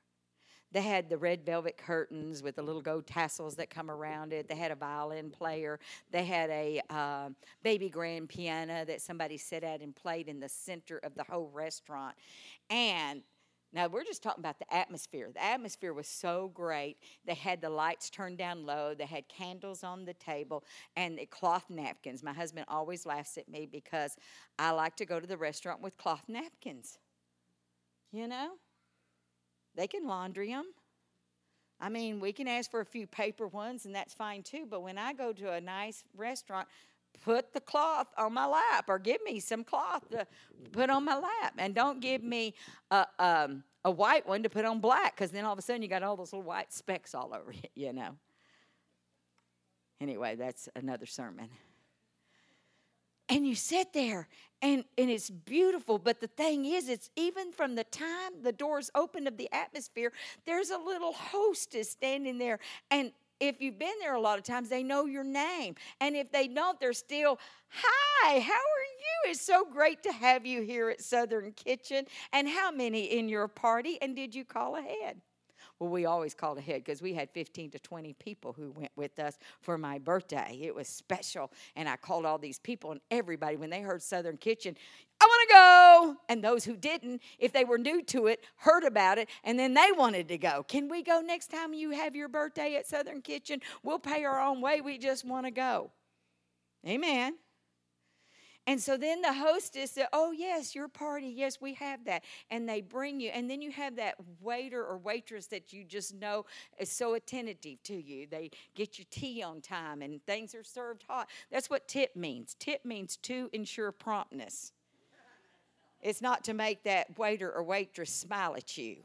They had the red velvet curtains with the little gold tassels that come around it. They had a violin player. They had a uh, baby grand piano that somebody sat at and played in the center of the whole restaurant. And now, we're just talking about the atmosphere. The atmosphere was so great. They had the lights turned down low, they had candles on the table, and the cloth napkins. My husband always laughs at me because I like to go to the restaurant with cloth napkins. You know? They can laundry them. I mean, we can ask for a few paper ones, and that's fine too. But when I go to a nice restaurant, put the cloth on my lap or give me some cloth to put on my lap. And don't give me a, um, a white one to put on black because then all of a sudden you got all those little white specks all over it you know. Anyway that's another sermon. And you sit there and, and it's beautiful but the thing is it's even from the time the doors open of the atmosphere there's a little hostess standing there and if you've been there a lot of times, they know your name. And if they don't, they're still, Hi, how are you? It's so great to have you here at Southern Kitchen. And how many in your party? And did you call ahead? Well, we always called ahead because we had 15 to 20 people who went with us for my birthday. It was special. And I called all these people, and everybody, when they heard Southern Kitchen, want to go. And those who didn't, if they were new to it, heard about it, and then they wanted to go. Can we go next time you have your birthday at Southern Kitchen? We'll pay our own way. We just want to go. Amen. And so then the hostess said, Oh, yes, your party. Yes, we have that. And they bring you. And then you have that waiter or waitress that you just know is so attentive to you. They get your tea on time and things are served hot. That's what tip means. Tip means to ensure promptness. It's not to make that waiter or waitress smile at you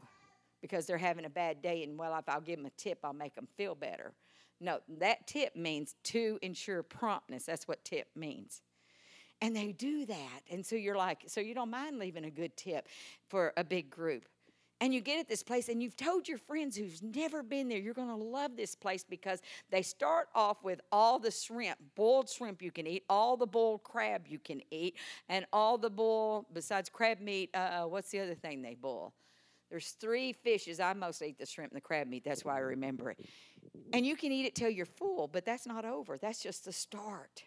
because they're having a bad day and, well, if I'll give them a tip, I'll make them feel better. No, that tip means to ensure promptness. That's what tip means. And they do that. And so you're like, so you don't mind leaving a good tip for a big group. And you get at this place and you've told your friends who's never been there, you're going to love this place because they start off with all the shrimp, boiled shrimp you can eat, all the boiled crab you can eat, and all the boiled, besides crab meat, uh, what's the other thing they boil? There's three fishes. I mostly eat the shrimp and the crab meat. That's why I remember it. And you can eat it till you're full, but that's not over. That's just the start.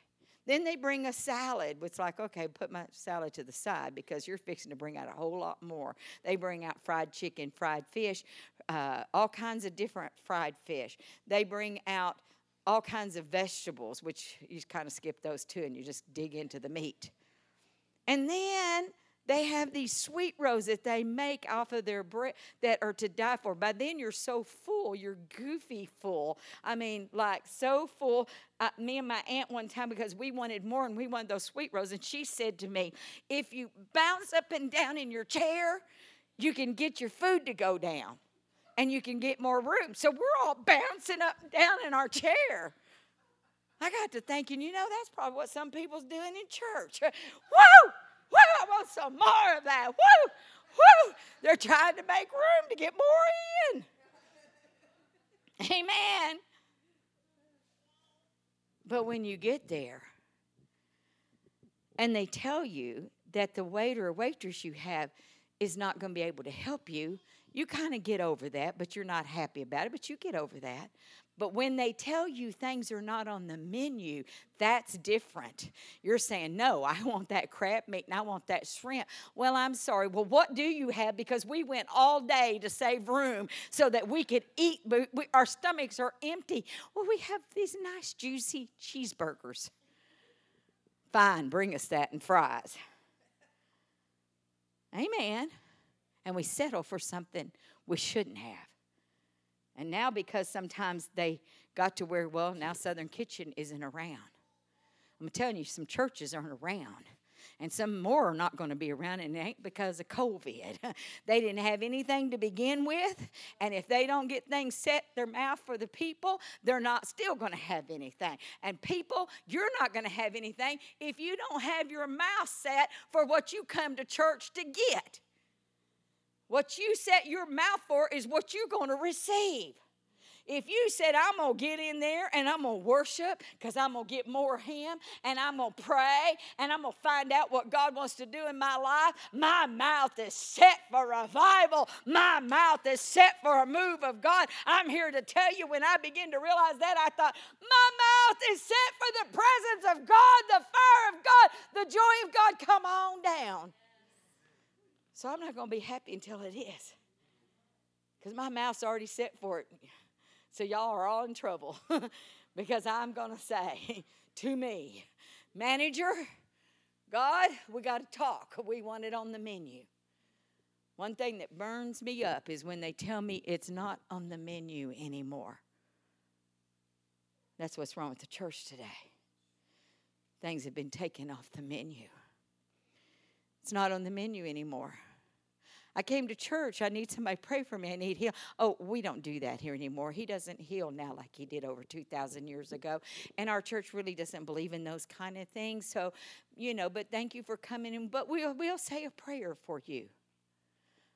Then they bring a salad. It's like, okay, put my salad to the side because you're fixing to bring out a whole lot more. They bring out fried chicken, fried fish, uh, all kinds of different fried fish. They bring out all kinds of vegetables, which you kind of skip those too and you just dig into the meat. And then They have these sweet rolls that they make off of their bread that are to die for. By then, you're so full, you're goofy full. I mean, like so full. Uh, me and my aunt one time, because we wanted more and we wanted those sweet rolls, and she said to me, If you bounce up and down in your chair, you can get your food to go down and you can get more room. So we're all bouncing up and down in our chair. I got to thinking, you know, that's probably what some people's doing in church. Woo! Woo! I want some more of that. Woo! Woo! They're trying to make room to get more in. Amen. But when you get there and they tell you that the waiter or waitress you have is not going to be able to help you, you kind of get over that, but you're not happy about it, but you get over that. But when they tell you things are not on the menu, that's different. You're saying, No, I want that crab meat and I want that shrimp. Well, I'm sorry. Well, what do you have? Because we went all day to save room so that we could eat, but we, our stomachs are empty. Well, we have these nice, juicy cheeseburgers. Fine, bring us that and fries. Amen. And we settle for something we shouldn't have. And now, because sometimes they got to where, well, now Southern Kitchen isn't around. I'm telling you, some churches aren't around. And some more are not going to be around, and it ain't because of COVID. they didn't have anything to begin with, and if they don't get things set their mouth for the people, they're not still going to have anything. And people, you're not going to have anything if you don't have your mouth set for what you come to church to get. What you set your mouth for is what you're going to receive. If you said, I'm going to get in there and I'm going to worship because I'm going to get more of Him and I'm going to pray and I'm going to find out what God wants to do in my life, my mouth is set for revival. My mouth is set for a move of God. I'm here to tell you when I begin to realize that, I thought, my mouth is set for the presence of God, the fire of God, the joy of God. Come on down. So I'm not going to be happy until it is. Because my mouth's already set for it. So y'all are all in trouble. because I'm going to say to me, manager, God, we got to talk. We want it on the menu. One thing that burns me up is when they tell me it's not on the menu anymore. That's what's wrong with the church today. Things have been taken off the menu. It's not on the menu anymore. I came to church. I need somebody pray for me. I need heal. Oh, we don't do that here anymore. He doesn't heal now like he did over 2,000 years ago. And our church really doesn't believe in those kind of things. So, you know, but thank you for coming in. But we'll, we'll say a prayer for you.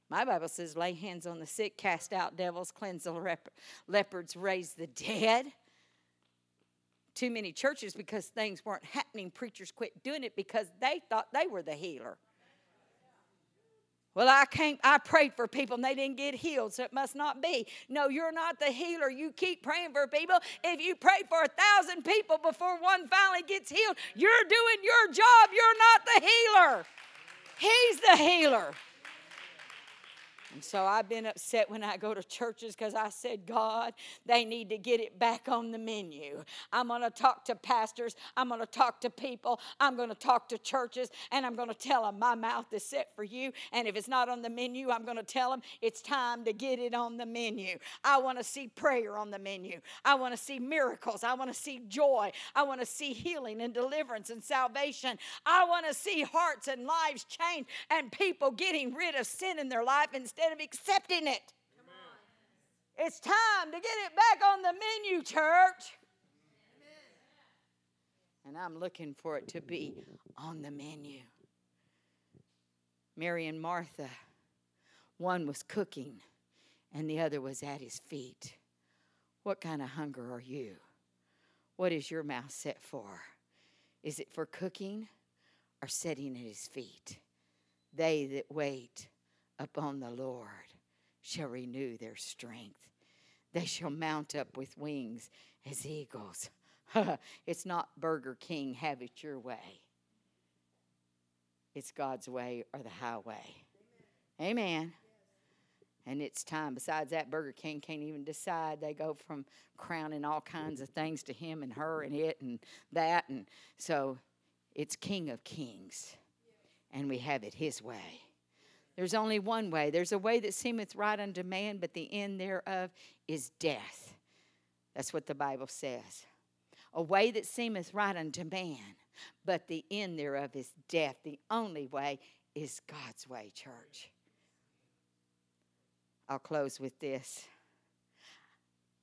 My Bible says, lay hands on the sick, cast out devils, cleanse the rep- leopards, raise the dead. Too many churches, because things weren't happening, preachers quit doing it because they thought they were the healer. Well, I came, I prayed for people and they didn't get healed, so it must not be. No, you're not the healer. You keep praying for people. If you pray for a thousand people before one finally gets healed, you're doing your job. You're not the healer. He's the healer. And so I've been upset when I go to churches because I said, God, they need to get it back on the menu. I'm going to talk to pastors. I'm going to talk to people. I'm going to talk to churches. And I'm going to tell them my mouth is set for you. And if it's not on the menu, I'm going to tell them it's time to get it on the menu. I want to see prayer on the menu. I want to see miracles. I want to see joy. I want to see healing and deliverance and salvation. I want to see hearts and lives changed and people getting rid of sin in their life instead instead of accepting it. It's time to get it back on the menu, church. And I'm looking for it to be on the menu. Mary and Martha, one was cooking and the other was at his feet. What kind of hunger are you? What is your mouth set for? Is it for cooking or sitting at his feet? They that wait upon the Lord shall renew their strength. They shall mount up with wings as eagles. it's not Burger King, have it your way. It's God's way or the highway. Amen. And it's time. Besides that, Burger King can't even decide. They go from crowning all kinds of things to him and her and it and that. And so it's King of Kings and we have it His way. There's only one way. There's a way that seemeth right unto man, but the end thereof is death. That's what the Bible says. A way that seemeth right unto man, but the end thereof is death. The only way is God's way, church. I'll close with this.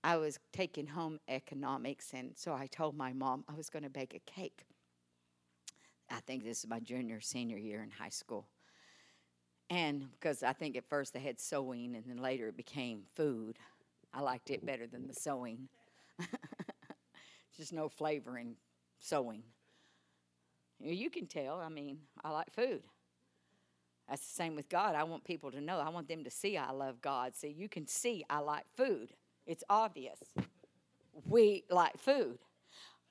I was taking home economics, and so I told my mom I was going to bake a cake. I think this is my junior, senior year in high school. And because I think at first they had sewing, and then later it became food. I liked it better than the sewing. Just no flavor in sewing. You can tell, I mean, I like food. That's the same with God. I want people to know. I want them to see I love God. See, you can see I like food. It's obvious. We like food.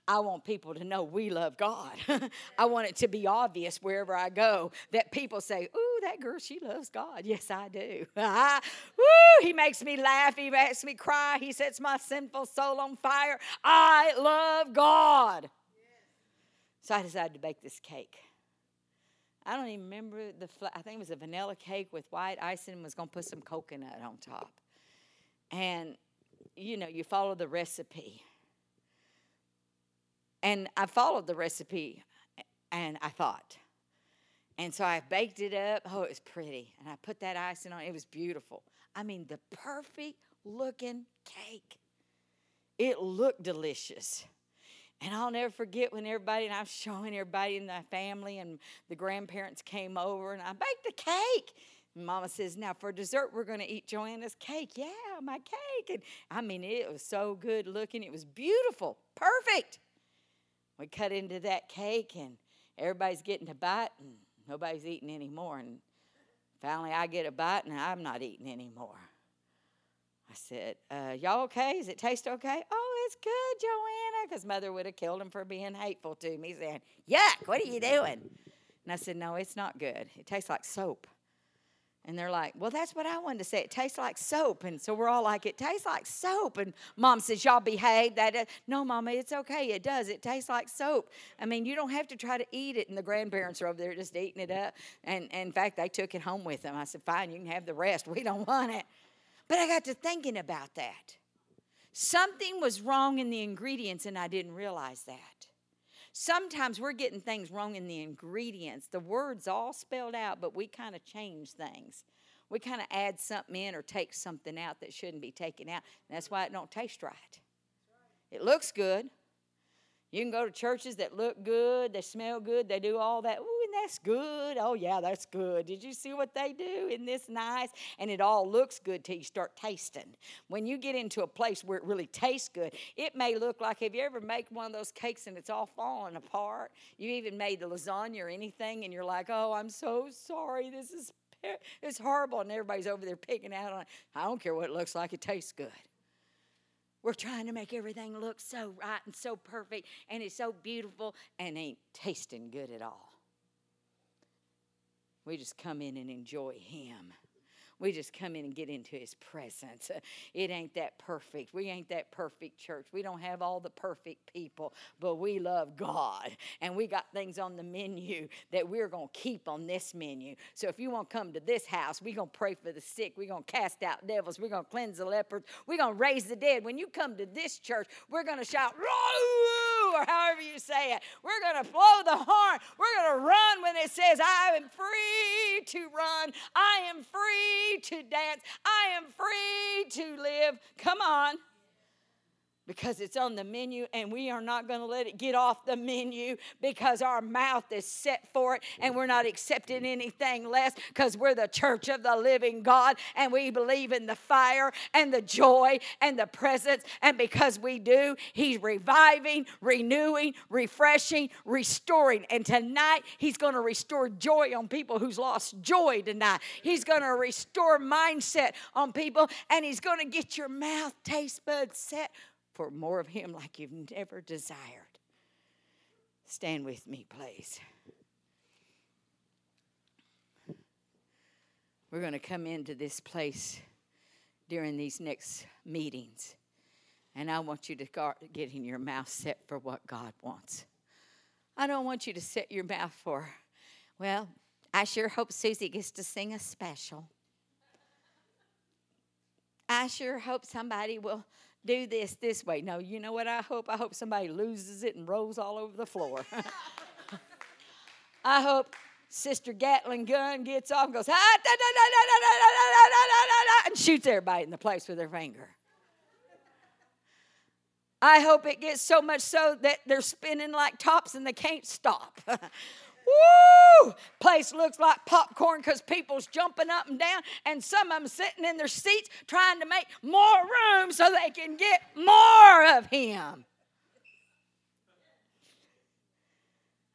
I want people to know we love God. I want it to be obvious wherever I go that people say, Ooh, that girl, she loves God. Yes, I do. Woo, he makes me laugh. He makes me cry. He sets my sinful soul on fire. I love God. So I decided to bake this cake. I don't even remember the. I think it was a vanilla cake with white icing and was going to put some coconut on top. And you know, you follow the recipe. And I followed the recipe and I thought. And so I baked it up. Oh, it was pretty. And I put that icing on. It was beautiful. I mean, the perfect looking cake. It looked delicious. And I'll never forget when everybody, and I'm showing everybody in the family, and the grandparents came over, and I baked a cake. And Mama says, Now for dessert, we're going to eat Joanna's cake. Yeah, my cake. And I mean, it was so good looking. It was beautiful, perfect. We cut into that cake, and everybody's getting a bite, and nobody's eating anymore. And finally, I get a bite, and I'm not eating anymore. I said, uh, Y'all okay? Does it taste okay? Oh, it's good, Joanna, because mother would have killed him for being hateful to me, saying, Yuck, what are you doing? And I said, No, it's not good. It tastes like soap. And they're like, Well, that's what I wanted to say. It tastes like soap. And so we're all like, It tastes like soap. And mom says, Y'all behave. That is. no, mama, it's okay. It does. It tastes like soap. I mean, you don't have to try to eat it. And the grandparents are over there just eating it up. And, and in fact, they took it home with them. I said, Fine, you can have the rest. We don't want it. But I got to thinking about that. Something was wrong in the ingredients, and I didn't realize that. Sometimes we're getting things wrong in the ingredients. The word's all spelled out, but we kind of change things. We kind of add something in or take something out that shouldn't be taken out. that's why it don't taste right. It looks good. You can go to churches that look good, they smell good, they do all that. Ooh, that's good. Oh, yeah, that's good. Did you see what they do? Isn't this nice? And it all looks good till you start tasting. When you get into a place where it really tastes good, it may look like have you ever made one of those cakes and it's all falling apart? You even made the lasagna or anything, and you're like, oh, I'm so sorry. This is it's horrible. And everybody's over there picking out on it. I don't care what it looks like, it tastes good. We're trying to make everything look so right and so perfect, and it's so beautiful, and ain't tasting good at all. We just come in and enjoy Him. We just come in and get into his presence. It ain't that perfect. We ain't that perfect church. We don't have all the perfect people, but we love God. And we got things on the menu that we're going to keep on this menu. So if you want to come to this house, we're going to pray for the sick. We're going to cast out devils. We're going to cleanse the lepers. We're going to raise the dead. When you come to this church, we're going to shout, or however you say it. We're going to blow the horn. We're going to run when it says, I am free to run. I am free to dance. I am free to live. Come on because it's on the menu and we are not going to let it get off the menu because our mouth is set for it and we're not accepting anything less because we're the church of the living God and we believe in the fire and the joy and the presence. And because we do, He's reviving, renewing, refreshing, restoring. And tonight, He's going to restore joy on people who's lost joy tonight. He's going to restore mindset on people and He's going to get your mouth taste buds set for more of Him like you've never desired. Stand with me, please. We're going to come into this place during these next meetings, and I want you to get in your mouth set for what God wants. I don't want you to set your mouth for, well, I sure hope Susie gets to sing a special. I sure hope somebody will do this this way. No, you know what I hope? I hope somebody loses it and rolls all over the floor. I hope Sister Gatling gun gets off and goes, and shoots everybody in the place with her finger. I hope it gets so much so that they're spinning like tops and they can't stop. Woo! Place looks like popcorn because people's jumping up and down, and some of them sitting in their seats trying to make more room so they can get more of Him.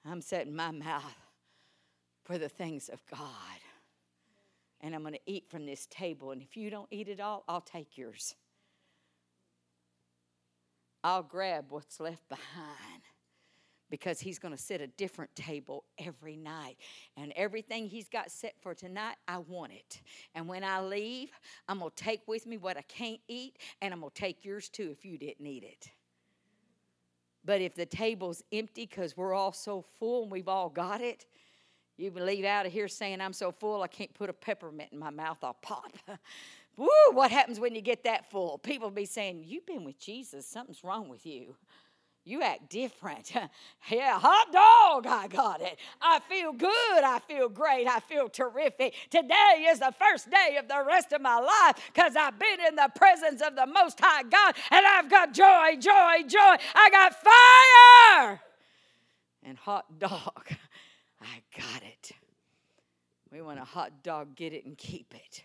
I'm setting my mouth for the things of God. And I'm going to eat from this table. And if you don't eat it all, I'll take yours. I'll grab what's left behind because he's going to set a different table every night. And everything he's got set for tonight, I want it. And when I leave, I'm going to take with me what I can't eat, and I'm going to take yours too if you didn't eat it. But if the table's empty because we're all so full and we've all got it, you can leave out of here saying, I'm so full I can't put a peppermint in my mouth, I'll pop. Woo, what happens when you get that full? People be saying, You've been with Jesus, something's wrong with you. You act different. yeah, hot dog, I got it. I feel good. I feel great. I feel terrific. Today is the first day of the rest of my life because I've been in the presence of the Most High God and I've got joy, joy, joy. I got fire and hot dog. I got it. We want a hot dog, get it and keep it.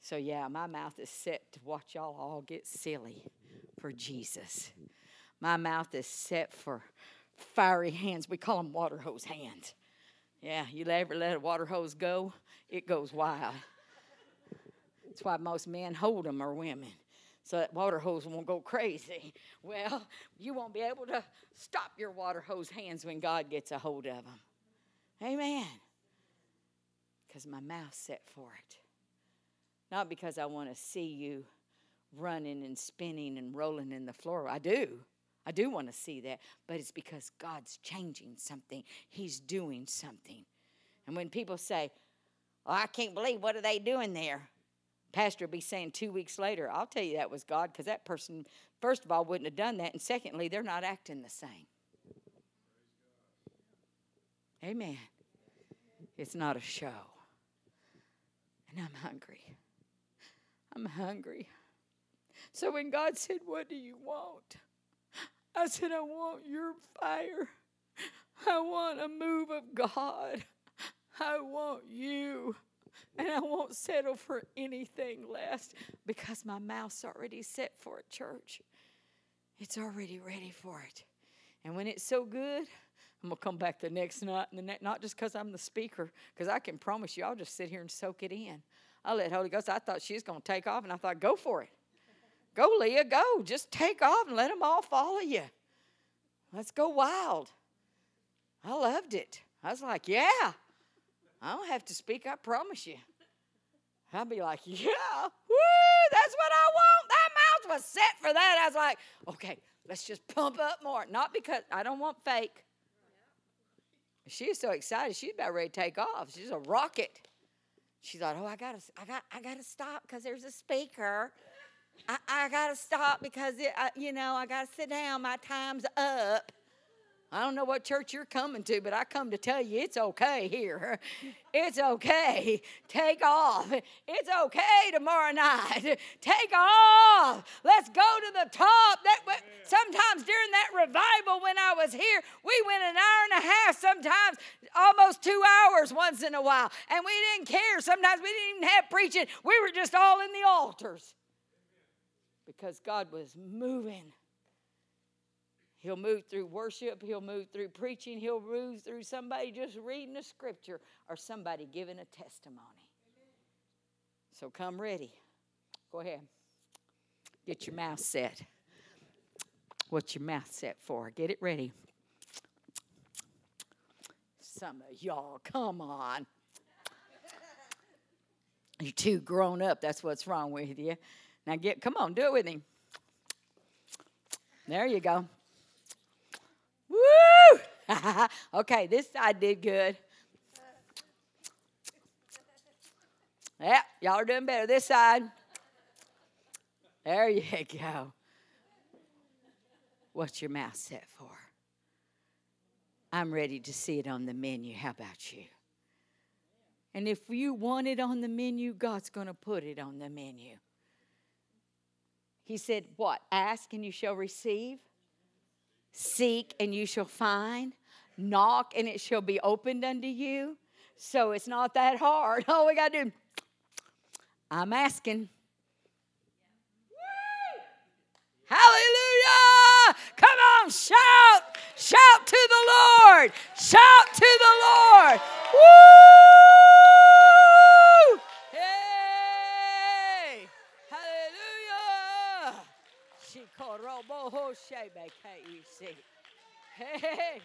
So, yeah, my mouth is set to watch y'all all get silly for Jesus. My mouth is set for fiery hands. We call them water hose hands. Yeah, you ever let a water hose go? It goes wild. That's why most men hold them or women. So that water hose won't go crazy. Well, you won't be able to stop your water hose hands when God gets a hold of them. Amen. Because my mouth's set for it. Not because I want to see you running and spinning and rolling in the floor. I do. I do want to see that. But it's because God's changing something, He's doing something. And when people say, oh, I can't believe what are they doing there? Pastor will be saying two weeks later, I'll tell you that was God because that person, first of all, wouldn't have done that. And secondly, they're not acting the same. Amen. It's not a show. And I'm hungry. I'm hungry. So when God said, What do you want? I said, I want your fire. I want a move of God. I want you. And I won't settle for anything less because my mouth's already set for it, church. It's already ready for it. And when it's so good, I'm gonna come back the next night, and the ne- not just because I'm the speaker, because I can promise you, I'll just sit here and soak it in. I let Holy Ghost. I thought she was gonna take off, and I thought, go for it, go, Leah, go, just take off and let them all follow you. Let's go wild. I loved it. I was like, yeah, I don't have to speak. I promise you. I'll be like, yeah, woo, that's what I want. That mouth was set for that. I was like, okay, let's just pump up more. Not because I don't want fake. She was so excited. She's about ready to take off. She's a rocket. She thought, "Oh, I gotta, I got, I gotta stop because there's a speaker. I, I gotta stop because it, I, you know, I gotta sit down. My time's up." I don't know what church you're coming to, but I come to tell you it's okay here. It's okay. Take off. It's okay tomorrow night. Take off. Let's go to the top. That sometimes during that revival when I was here, we went an hour and a half, sometimes almost two hours once in a while, and we didn't care. Sometimes we didn't even have preaching. We were just all in the altars because God was moving. He'll move through worship. He'll move through preaching. He'll move through somebody just reading a scripture or somebody giving a testimony. So come ready. Go ahead. Get your mouth set. What's your mouth set for? Get it ready. Some of y'all, come on. You're too grown up. That's what's wrong with you. Now get, come on, do it with me. There you go. Woo! okay, this side did good. Yeah, y'all are doing better. This side. There you go. What's your mouth set for? I'm ready to see it on the menu. How about you? And if you want it on the menu, God's going to put it on the menu. He said, What? Ask and you shall receive, seek and you shall find, knock and it shall be opened unto you. So it's not that hard. All we got to do, I'm asking. Hallelujah! Come on, shout! Shout to the Lord! Shout to the Lord! Woo! Hallelujah! Shikorobo Hey!